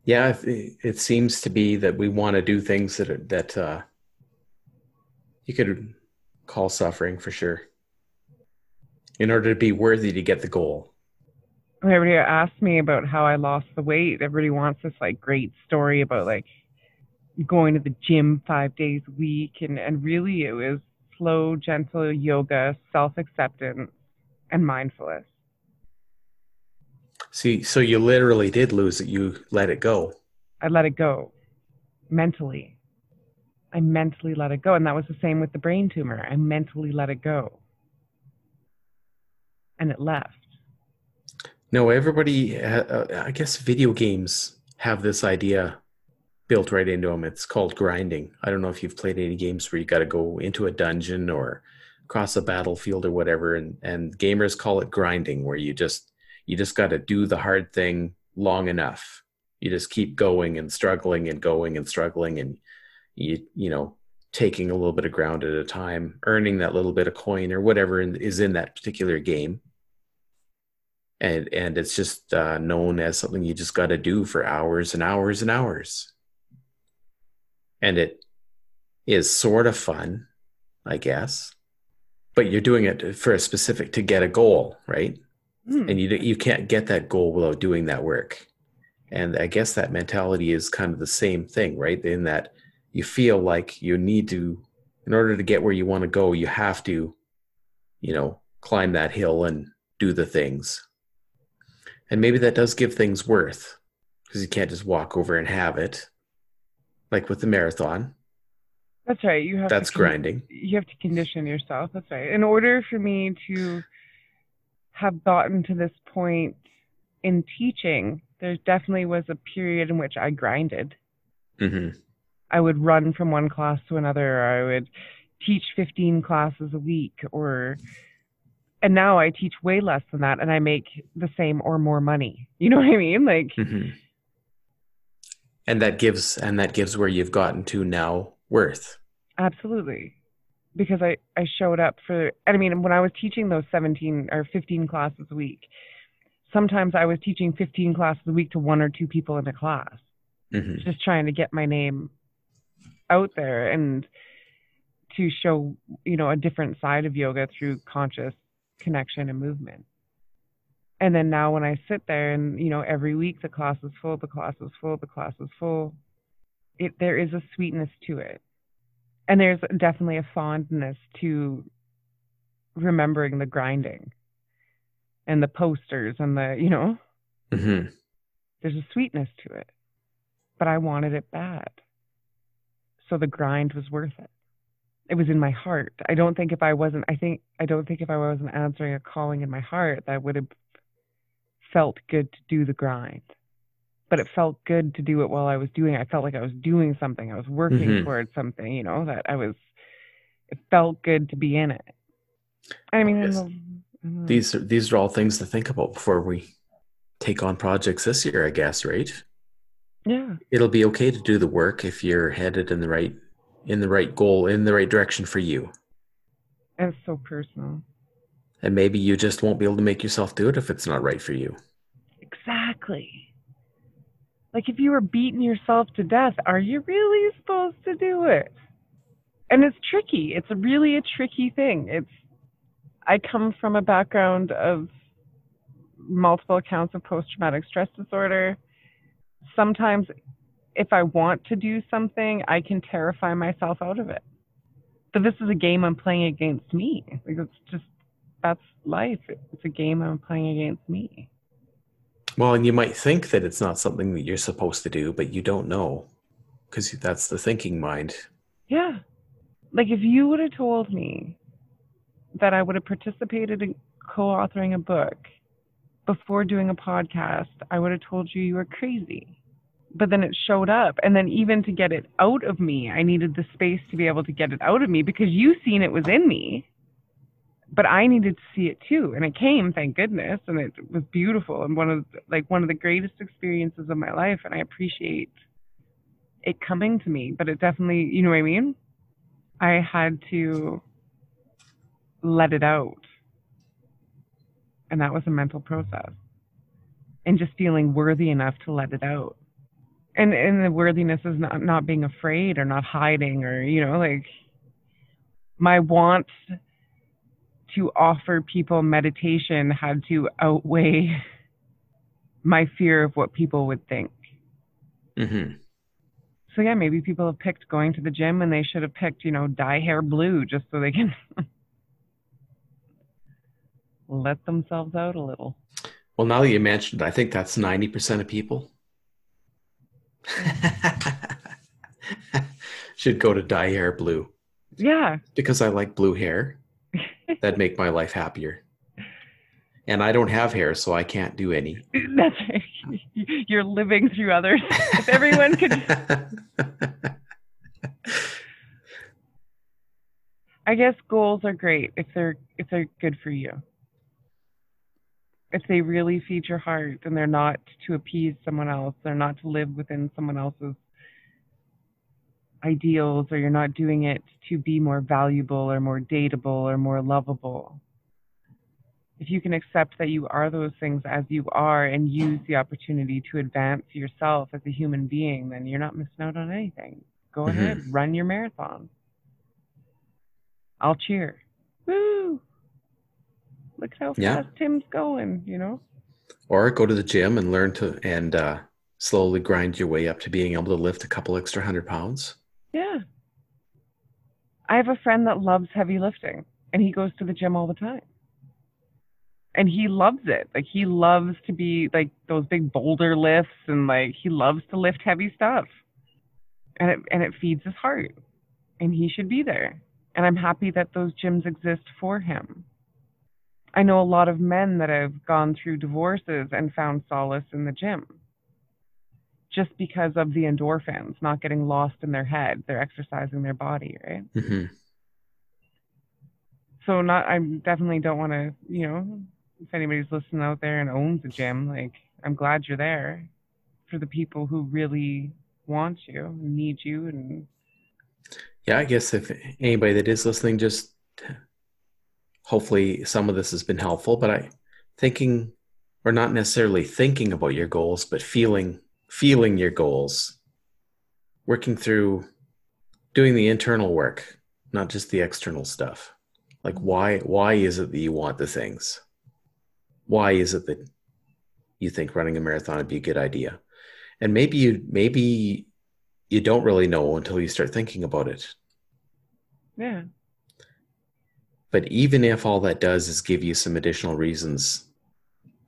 Yeah, it seems to be that we want to do things that are, that uh, you could call suffering for sure, in order to be worthy to get the goal everybody asked me about how I lost the weight. Everybody wants this like great story about like going to the gym five days a week, and and really it was slow, gentle yoga, self acceptance, and mindfulness. See, so you literally did lose it. You let it go. I let it go mentally. I mentally let it go. And that was the same with the brain tumor. I mentally let it go. And it left. No, everybody, uh, I guess video games have this idea built right into them. It's called grinding. I don't know if you've played any games where you got to go into a dungeon or cross a battlefield or whatever and and gamers call it grinding where you just you just got to do the hard thing long enough. You just keep going and struggling and going and struggling and you you know taking a little bit of ground at a time, earning that little bit of coin or whatever is in that particular game. And and it's just uh, known as something you just got to do for hours and hours and hours. And it is sort of fun i guess but you're doing it for a specific to get a goal right mm. and you you can't get that goal without doing that work and i guess that mentality is kind of the same thing right in that you feel like you need to in order to get where you want to go you have to you know climb that hill and do the things and maybe that does give things worth because you can't just walk over and have it. Like with the marathon. That's right. You have That's con- grinding. You have to condition yourself. That's right. In order for me to have gotten to this point in teaching, there definitely was a period in which I grinded. Mm-hmm. I would run from one class to another, or I would teach 15 classes a week, or and now I teach way less than that, and I make the same or more money. *laughs* You know what I mean? Like, hmm and that gives and that gives where you've gotten to now worth. absolutely, because I I showed up for. I mean, when I was teaching those 17 or 15 classes a week, sometimes I was teaching 15 classes a week to one or two people in a class hmm just trying to get my name out there and to show you know a different side of yoga through conscious connection and movement and then now when i sit there and you know every week the class is full the class is full the class is full it there is a sweetness to it and there's definitely a fondness to remembering the grinding and the posters and the you know hmm there's a sweetness to it but I wanted it bad. So the grind was worth it. It was in my heart. I don't think if I wasn't, I think, I don't think if I wasn't answering a calling in my heart, that would have felt good to do the grind. But it felt good to do it while I was doing it. I felt like I was doing something. I was working Mhm. towards something, you know, that I was, it felt good to be in it. I mean, Yes. in the- These are these are all things to think about before we take on projects this year, I guess, right? yeah, It'll be okay to do the work if you're headed in the right in the right goal, in the right direction for you. and so personal. And maybe you just won't be able to make yourself do it if it's not right for you. Exactly. Like if you were beating yourself to death, are you really supposed to do it? And it's tricky. It's really a tricky thing. It's I come from a background of multiple accounts of post traumatic stress disorder. Sometimes if I want to do something, I can terrify myself out of it. But this is a game I'm playing against me. Like it's just that's life. It's a game I'm playing against me. Well, and you might think that it's not something that you're supposed to do, but you don't know because that's the thinking mind. Yeah. Like if you would have told me that I would have participated in co-authoring a book before doing a podcast, I would have told you you were crazy. But then it showed up and then even to get it out of me, I needed the space to be able to get it out of me because you seen it was in me. But I needed to see it too and it came, thank goodness, and it was beautiful and one of like one of the greatest experiences of my life and I appreciate it coming to me, but it definitely, you know what I mean? I had to let it out. And that was a mental process. And just feeling worthy enough to let it out. And and the worthiness is not not being afraid or not hiding or, you know, like my want to offer people meditation had to outweigh my fear of what people would think. hmm So yeah, maybe people have picked going to the gym and they should have picked, you know, dye hair blue just so they can *laughs* let themselves out a little. Well, now that you mentioned, it, I think that's ninety percent of people *laughs* *laughs* should go to dye hair blue Yeah. because I like blue hair. That'd make my life happier. And I don't have hair, so I can't do any. *laughs* That's *laughs* you're living through others. If everyone could *laughs* I guess goals are great if they're if they're good for you. If they really feed your heart and they're not to appease someone else, they're not to live within someone else's ideals or you're not doing it to be more valuable or more dateable or more lovable. If you can accept that you are those things as you are and use the opportunity to advance yourself as a human being, then you're not missing out on anything. Go Mhm. ahead, run your marathon. I'll cheer. Woo! Look how Yeah. fast Tim's going, you know? or go to the gym and learn to and uh, slowly grind your way up to being able to lift a couple extra hundred pounds. Yeah. I have a friend that loves heavy lifting and he goes to the gym all the time. And he loves it. Like he loves to be like those big boulder lifts and like he loves to lift heavy stuff. And it and it feeds his heart. And he should be there. And I'm happy that those gyms exist for him. I know a lot of men that have gone through divorces and found solace in the gym. Just because of the endorphins not getting lost in their head. They're exercising their body, right? hmm So not I definitely don't want to, you know, if anybody's listening out there and owns a gym, like I'm glad you're there for the people who really want you, need you and Yeah, I guess if anybody that is listening, just hopefully some of this has been helpful. But I thinking, or not necessarily thinking about your goals, but feeling feeling your goals, working through doing the internal work, not just the external stuff. Like why why is it that you want the things? Why is it that you think running a marathon would be a good idea? And maybe you maybe you don't really know until you start thinking about it. yeah. But even if all that does is give you some additional reasons,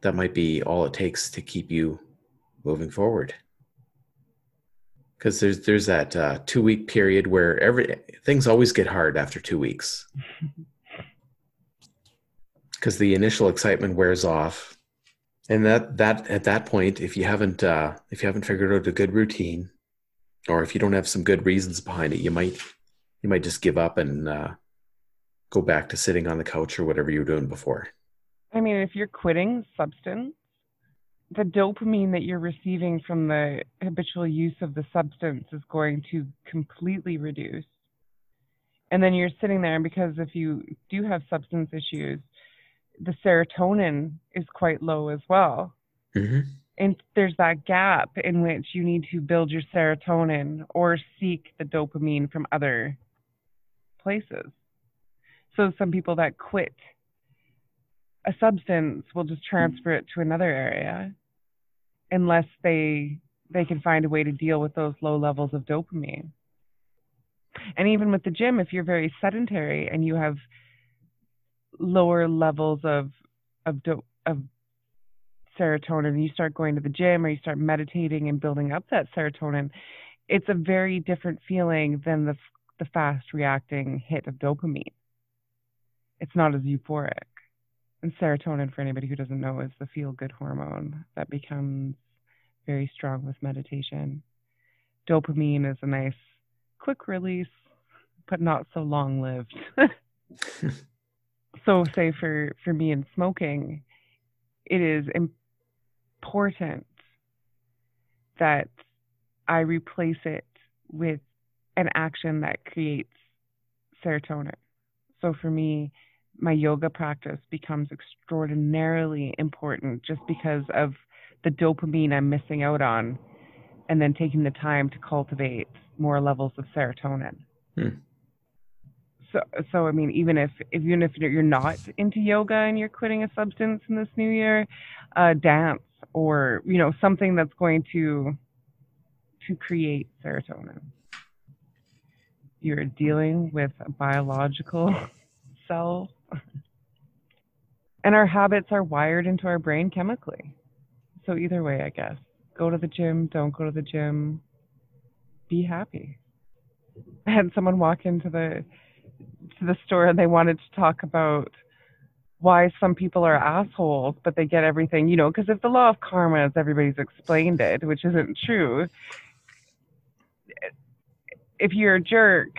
that might be all it takes to keep you moving forward. Because there's there's that uh, two week period where every things always get hard after two weeks. *laughs* Because the initial excitement wears off, and that that at that point, if you haven't uh, if you haven't figured out a good routine, or if you don't have some good reasons behind it, you might you might just give up and uh, go back to sitting on the couch or whatever you were doing before. I mean, if you're quitting substance, the dopamine that you're receiving from the habitual use of the substance is going to completely reduce. And then you're sitting there, and because if you do have substance issues, the serotonin is quite low as well. Mm-hmm. And there's that gap in which you need to build your serotonin or seek the dopamine from other places. So some people that quit a substance will just transfer it to another area unless they they can find a way to deal with those low levels of dopamine. And even with the gym, if you're very sedentary and you have lower levels of of do, of serotonin, you start going to the gym or you start meditating and building up that serotonin, it's a very different feeling than the the fast reacting hit of dopamine. It's not as euphoric. And serotonin, for anybody who doesn't know, is the feel good hormone that becomes very strong with meditation. Dopamine is a nice, quick release, but not so long lived. *laughs* so, say for, for me in smoking, it is important that I replace it with an action that creates serotonin. So, for me, my yoga practice becomes extraordinarily important just because of the dopamine I'm missing out on and then taking the time to cultivate more levels of serotonin. Hmm. So so I mean even if, if even if you're not into yoga and you're quitting a substance in this new year, uh, dance or you know something that's going to to create serotonin. You're dealing with a biological *laughs* cell and our habits are wired into our brain chemically. So either way, I guess. Go to the gym, don't go to the gym. Be happy. I had someone walk into the to the store and they wanted to talk about why some people are assholes, but they get everything, you know, because if the law of karma, as everybody's explained it, which isn't true, if you're a jerk,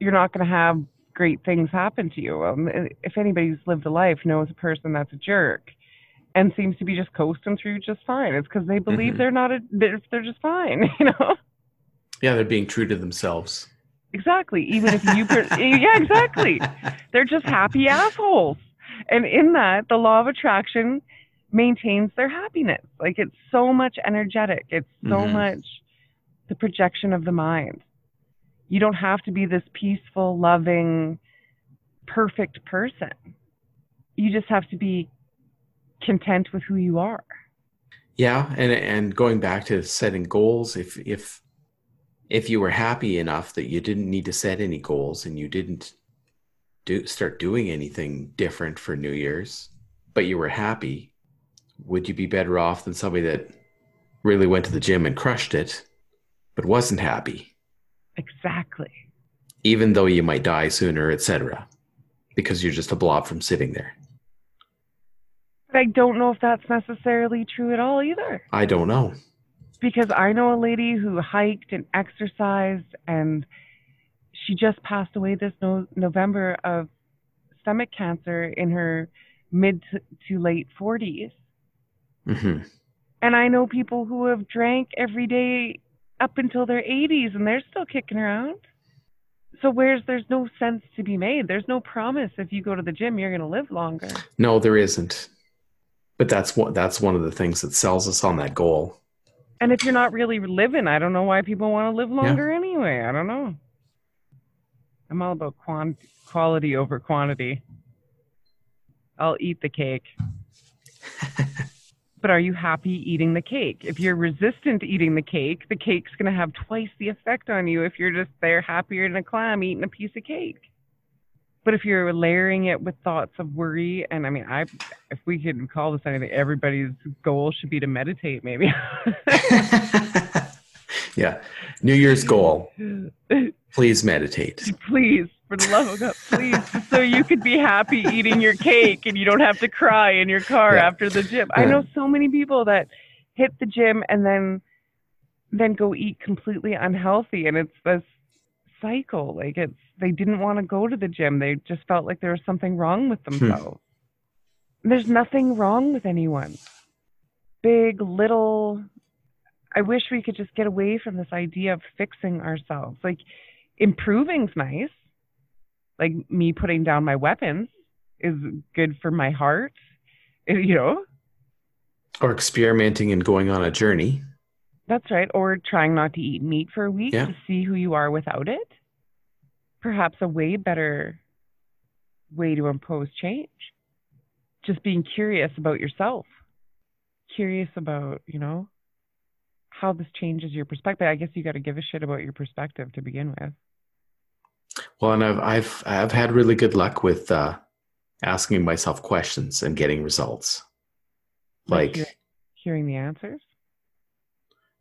you're not going to have great things happen to you. Um, if anybody's lived a life knows a person that's a jerk and seems to be just coasting through just fine, it's because they believe Mhm. they're not a they're, they're just fine, *laughs* you know. Yeah, they're being true to themselves. Exactly. Even if you, per- *laughs* yeah, exactly. They're just happy assholes. And in that, the law of attraction maintains their happiness. Like it's so much energetic. It's so Mhm. much the projection of the mind. You don't have to be this peaceful, loving, perfect person. You just have to be content with who you are. Yeah, and and going back to setting goals, if if if you were happy enough that you didn't need to set any goals and you didn't do start doing anything different for New Year's, but you were happy, would you be better off than somebody that really went to the gym and crushed it, but wasn't happy, Exactly. even though you might die sooner, etc., because you're just a blob from sitting there? But I don't know if that's necessarily true at all either. I don't know. because I know a lady who hiked and exercised, and she just passed away this no- November of stomach cancer in her mid to, to late 40s. Mm-hmm. And I know people who have drank every day up until their 80s and they're still kicking around. So where's there's no sense to be made. There's no promise if you go to the gym you're going to live longer. No, there isn't. But that's what that's one of the things that sells us on that goal. And if you're not really living, I don't know why people want to live longer yeah. anyway. I don't know. I'm all about quant- quality over quantity. I'll eat the cake. *laughs* but are you happy eating the cake? If you're resistant to eating the cake, the cake's going to have twice the effect on you if you're just there happier than a clam eating a piece of cake. But if you're layering it with thoughts of worry, and I mean, I, if we could call this anything, everybody's goal should be to meditate, maybe. *laughs* yeah, New Year's goal: *laughs* please meditate. Please, for the love of God, please, so you could be happy eating your cake and you don't have to cry in your car yeah. after the gym. I know so many people that hit the gym and then then go eat completely unhealthy, and it's this cycle. Like it's they didn't want to go to the gym. They just felt like there was something wrong with hmm. themselves. Hmm. There's nothing wrong with anyone. Big, little. I wish we could just get away from this idea of fixing ourselves. Like improving's nice like me putting down my weapons is good for my heart, *laughs* you know? Or experimenting and going on a journey. That's right. Or trying not to eat meat for a week yeah. to see who you are without it. Perhaps a way better way to impose change. Just being curious about yourself, curious about, you know, how this changes your perspective. I guess you got to give a shit about your perspective to begin with. Well, and I've I've I've had really good luck with uh, asking myself questions and getting results. Like, like hearing the answers.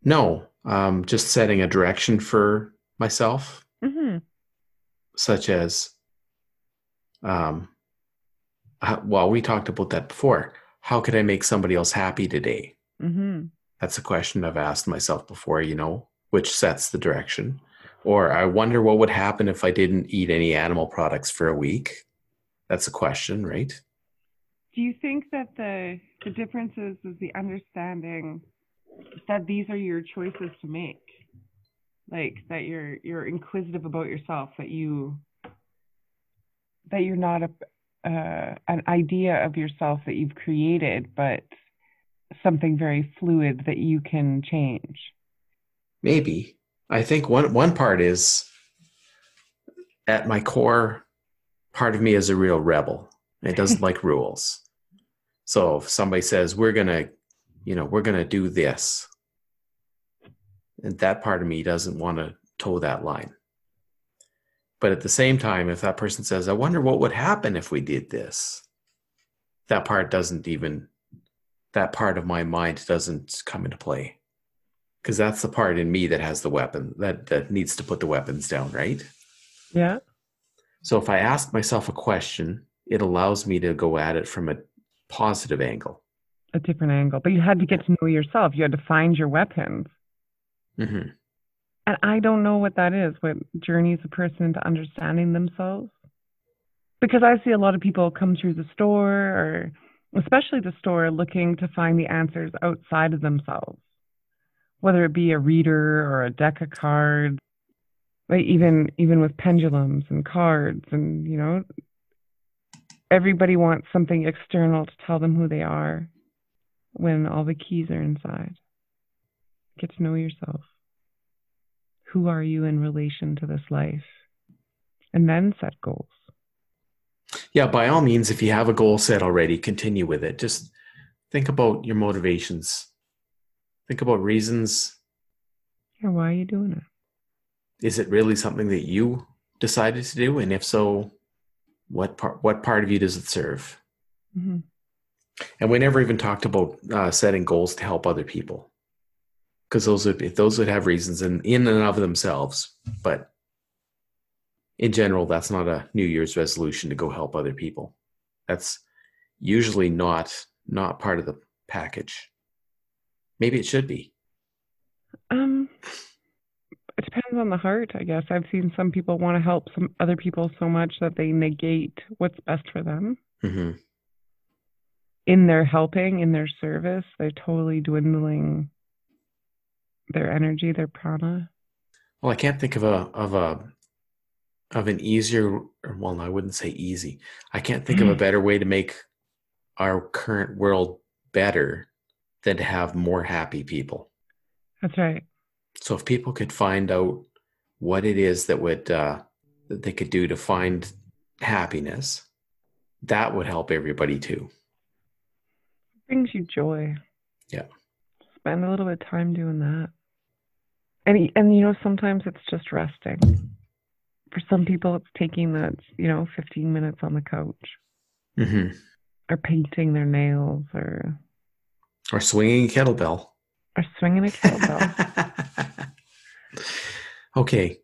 No, um, just setting a direction for myself, mm-hmm. such as, um, how, well, we talked about that before. How could I make somebody else happy today? Mm-hmm. That's a question I've asked myself before. You know, which sets the direction. Or I wonder what would happen if I didn't eat any animal products for a week. That's a question, right? Do you think that the the difference is, is the understanding that these are your choices to make? Like that you're you're inquisitive about yourself, that you that you're not a uh, an idea of yourself that you've created, but something very fluid that you can change. Maybe. I think one one part is at my core, part of me is a real rebel. It doesn't *laughs* like rules. So if somebody says we're gonna, you know, we're gonna do this, and that part of me doesn't want to toe that line. But at the same time, if that person says, I wonder what would happen if we did this, that part doesn't even, that part of my mind doesn't come into play because that's the part in me that has the weapon that that needs to put the weapons down right? Yeah. So if i ask myself a question it allows me to go at it from a positive angle. A different angle but you had to get to know yourself. You had to find your weapons. Mm-hmm. and i don't know what that is what journeys a person into understanding themselves. Because i see a lot of people come through the store or especially the store looking to find the answers outside of themselves whether it be a reader or a deck of cards, like even even with pendulums and cards and you know everybody wants something external to tell them who they are when all the keys are inside. Get to know yourself. Who are you in relation to this life? And then set goals. Yeah, by all means, if you have a goal set already, continue with it. Just think about your motivations Think about reasons. Yeah, why are you doing it? Is it really something that you decided to do? And if so, what part what part of you does it serve? Mm-hmm. And we never even talked about uh, setting goals to help other people, because those would be, those would have reasons in in and of themselves. But in general, that's not a New Year's resolution to go help other people. That's usually not not part of the package. Maybe it should be. Um, it depends on the heart, I guess. I've seen some people want to help some other people so much that they negate what's best for them. hmm In their helping, in their service, they're totally dwindling their energy, their prana. Well, I can't think of a of a of an easier. Well, I wouldn't say easy. I can't think of a *clears throat* better way to make our current world better than to have more happy people. That's right. So if people could find out what it is that would uh, that they could do to find happiness, that would help everybody too. brings you joy. Yeah. Spend a little bit of time doing that. And and you know sometimes it's just resting. For some people it's taking that, you know, 15 minutes on the couch hmm or painting their nails or Or swinging a kettlebell. or swinging a kettlebell. *laughs* okay.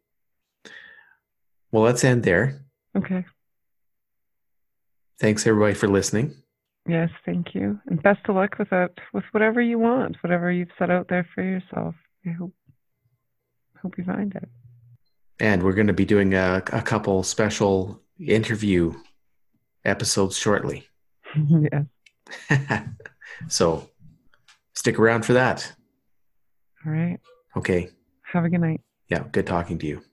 Well, let's end there. okay. Thanks everybody for listening. Yes, thank you. And best of luck with that with whatever you want, whatever you've set out there for yourself. I hope hope you find it. And we're going to be doing a, a couple special interview episodes shortly. *laughs* yes. *laughs* so stick around for that. All right. Okay. Have a good night. Yeah. Good talking to you.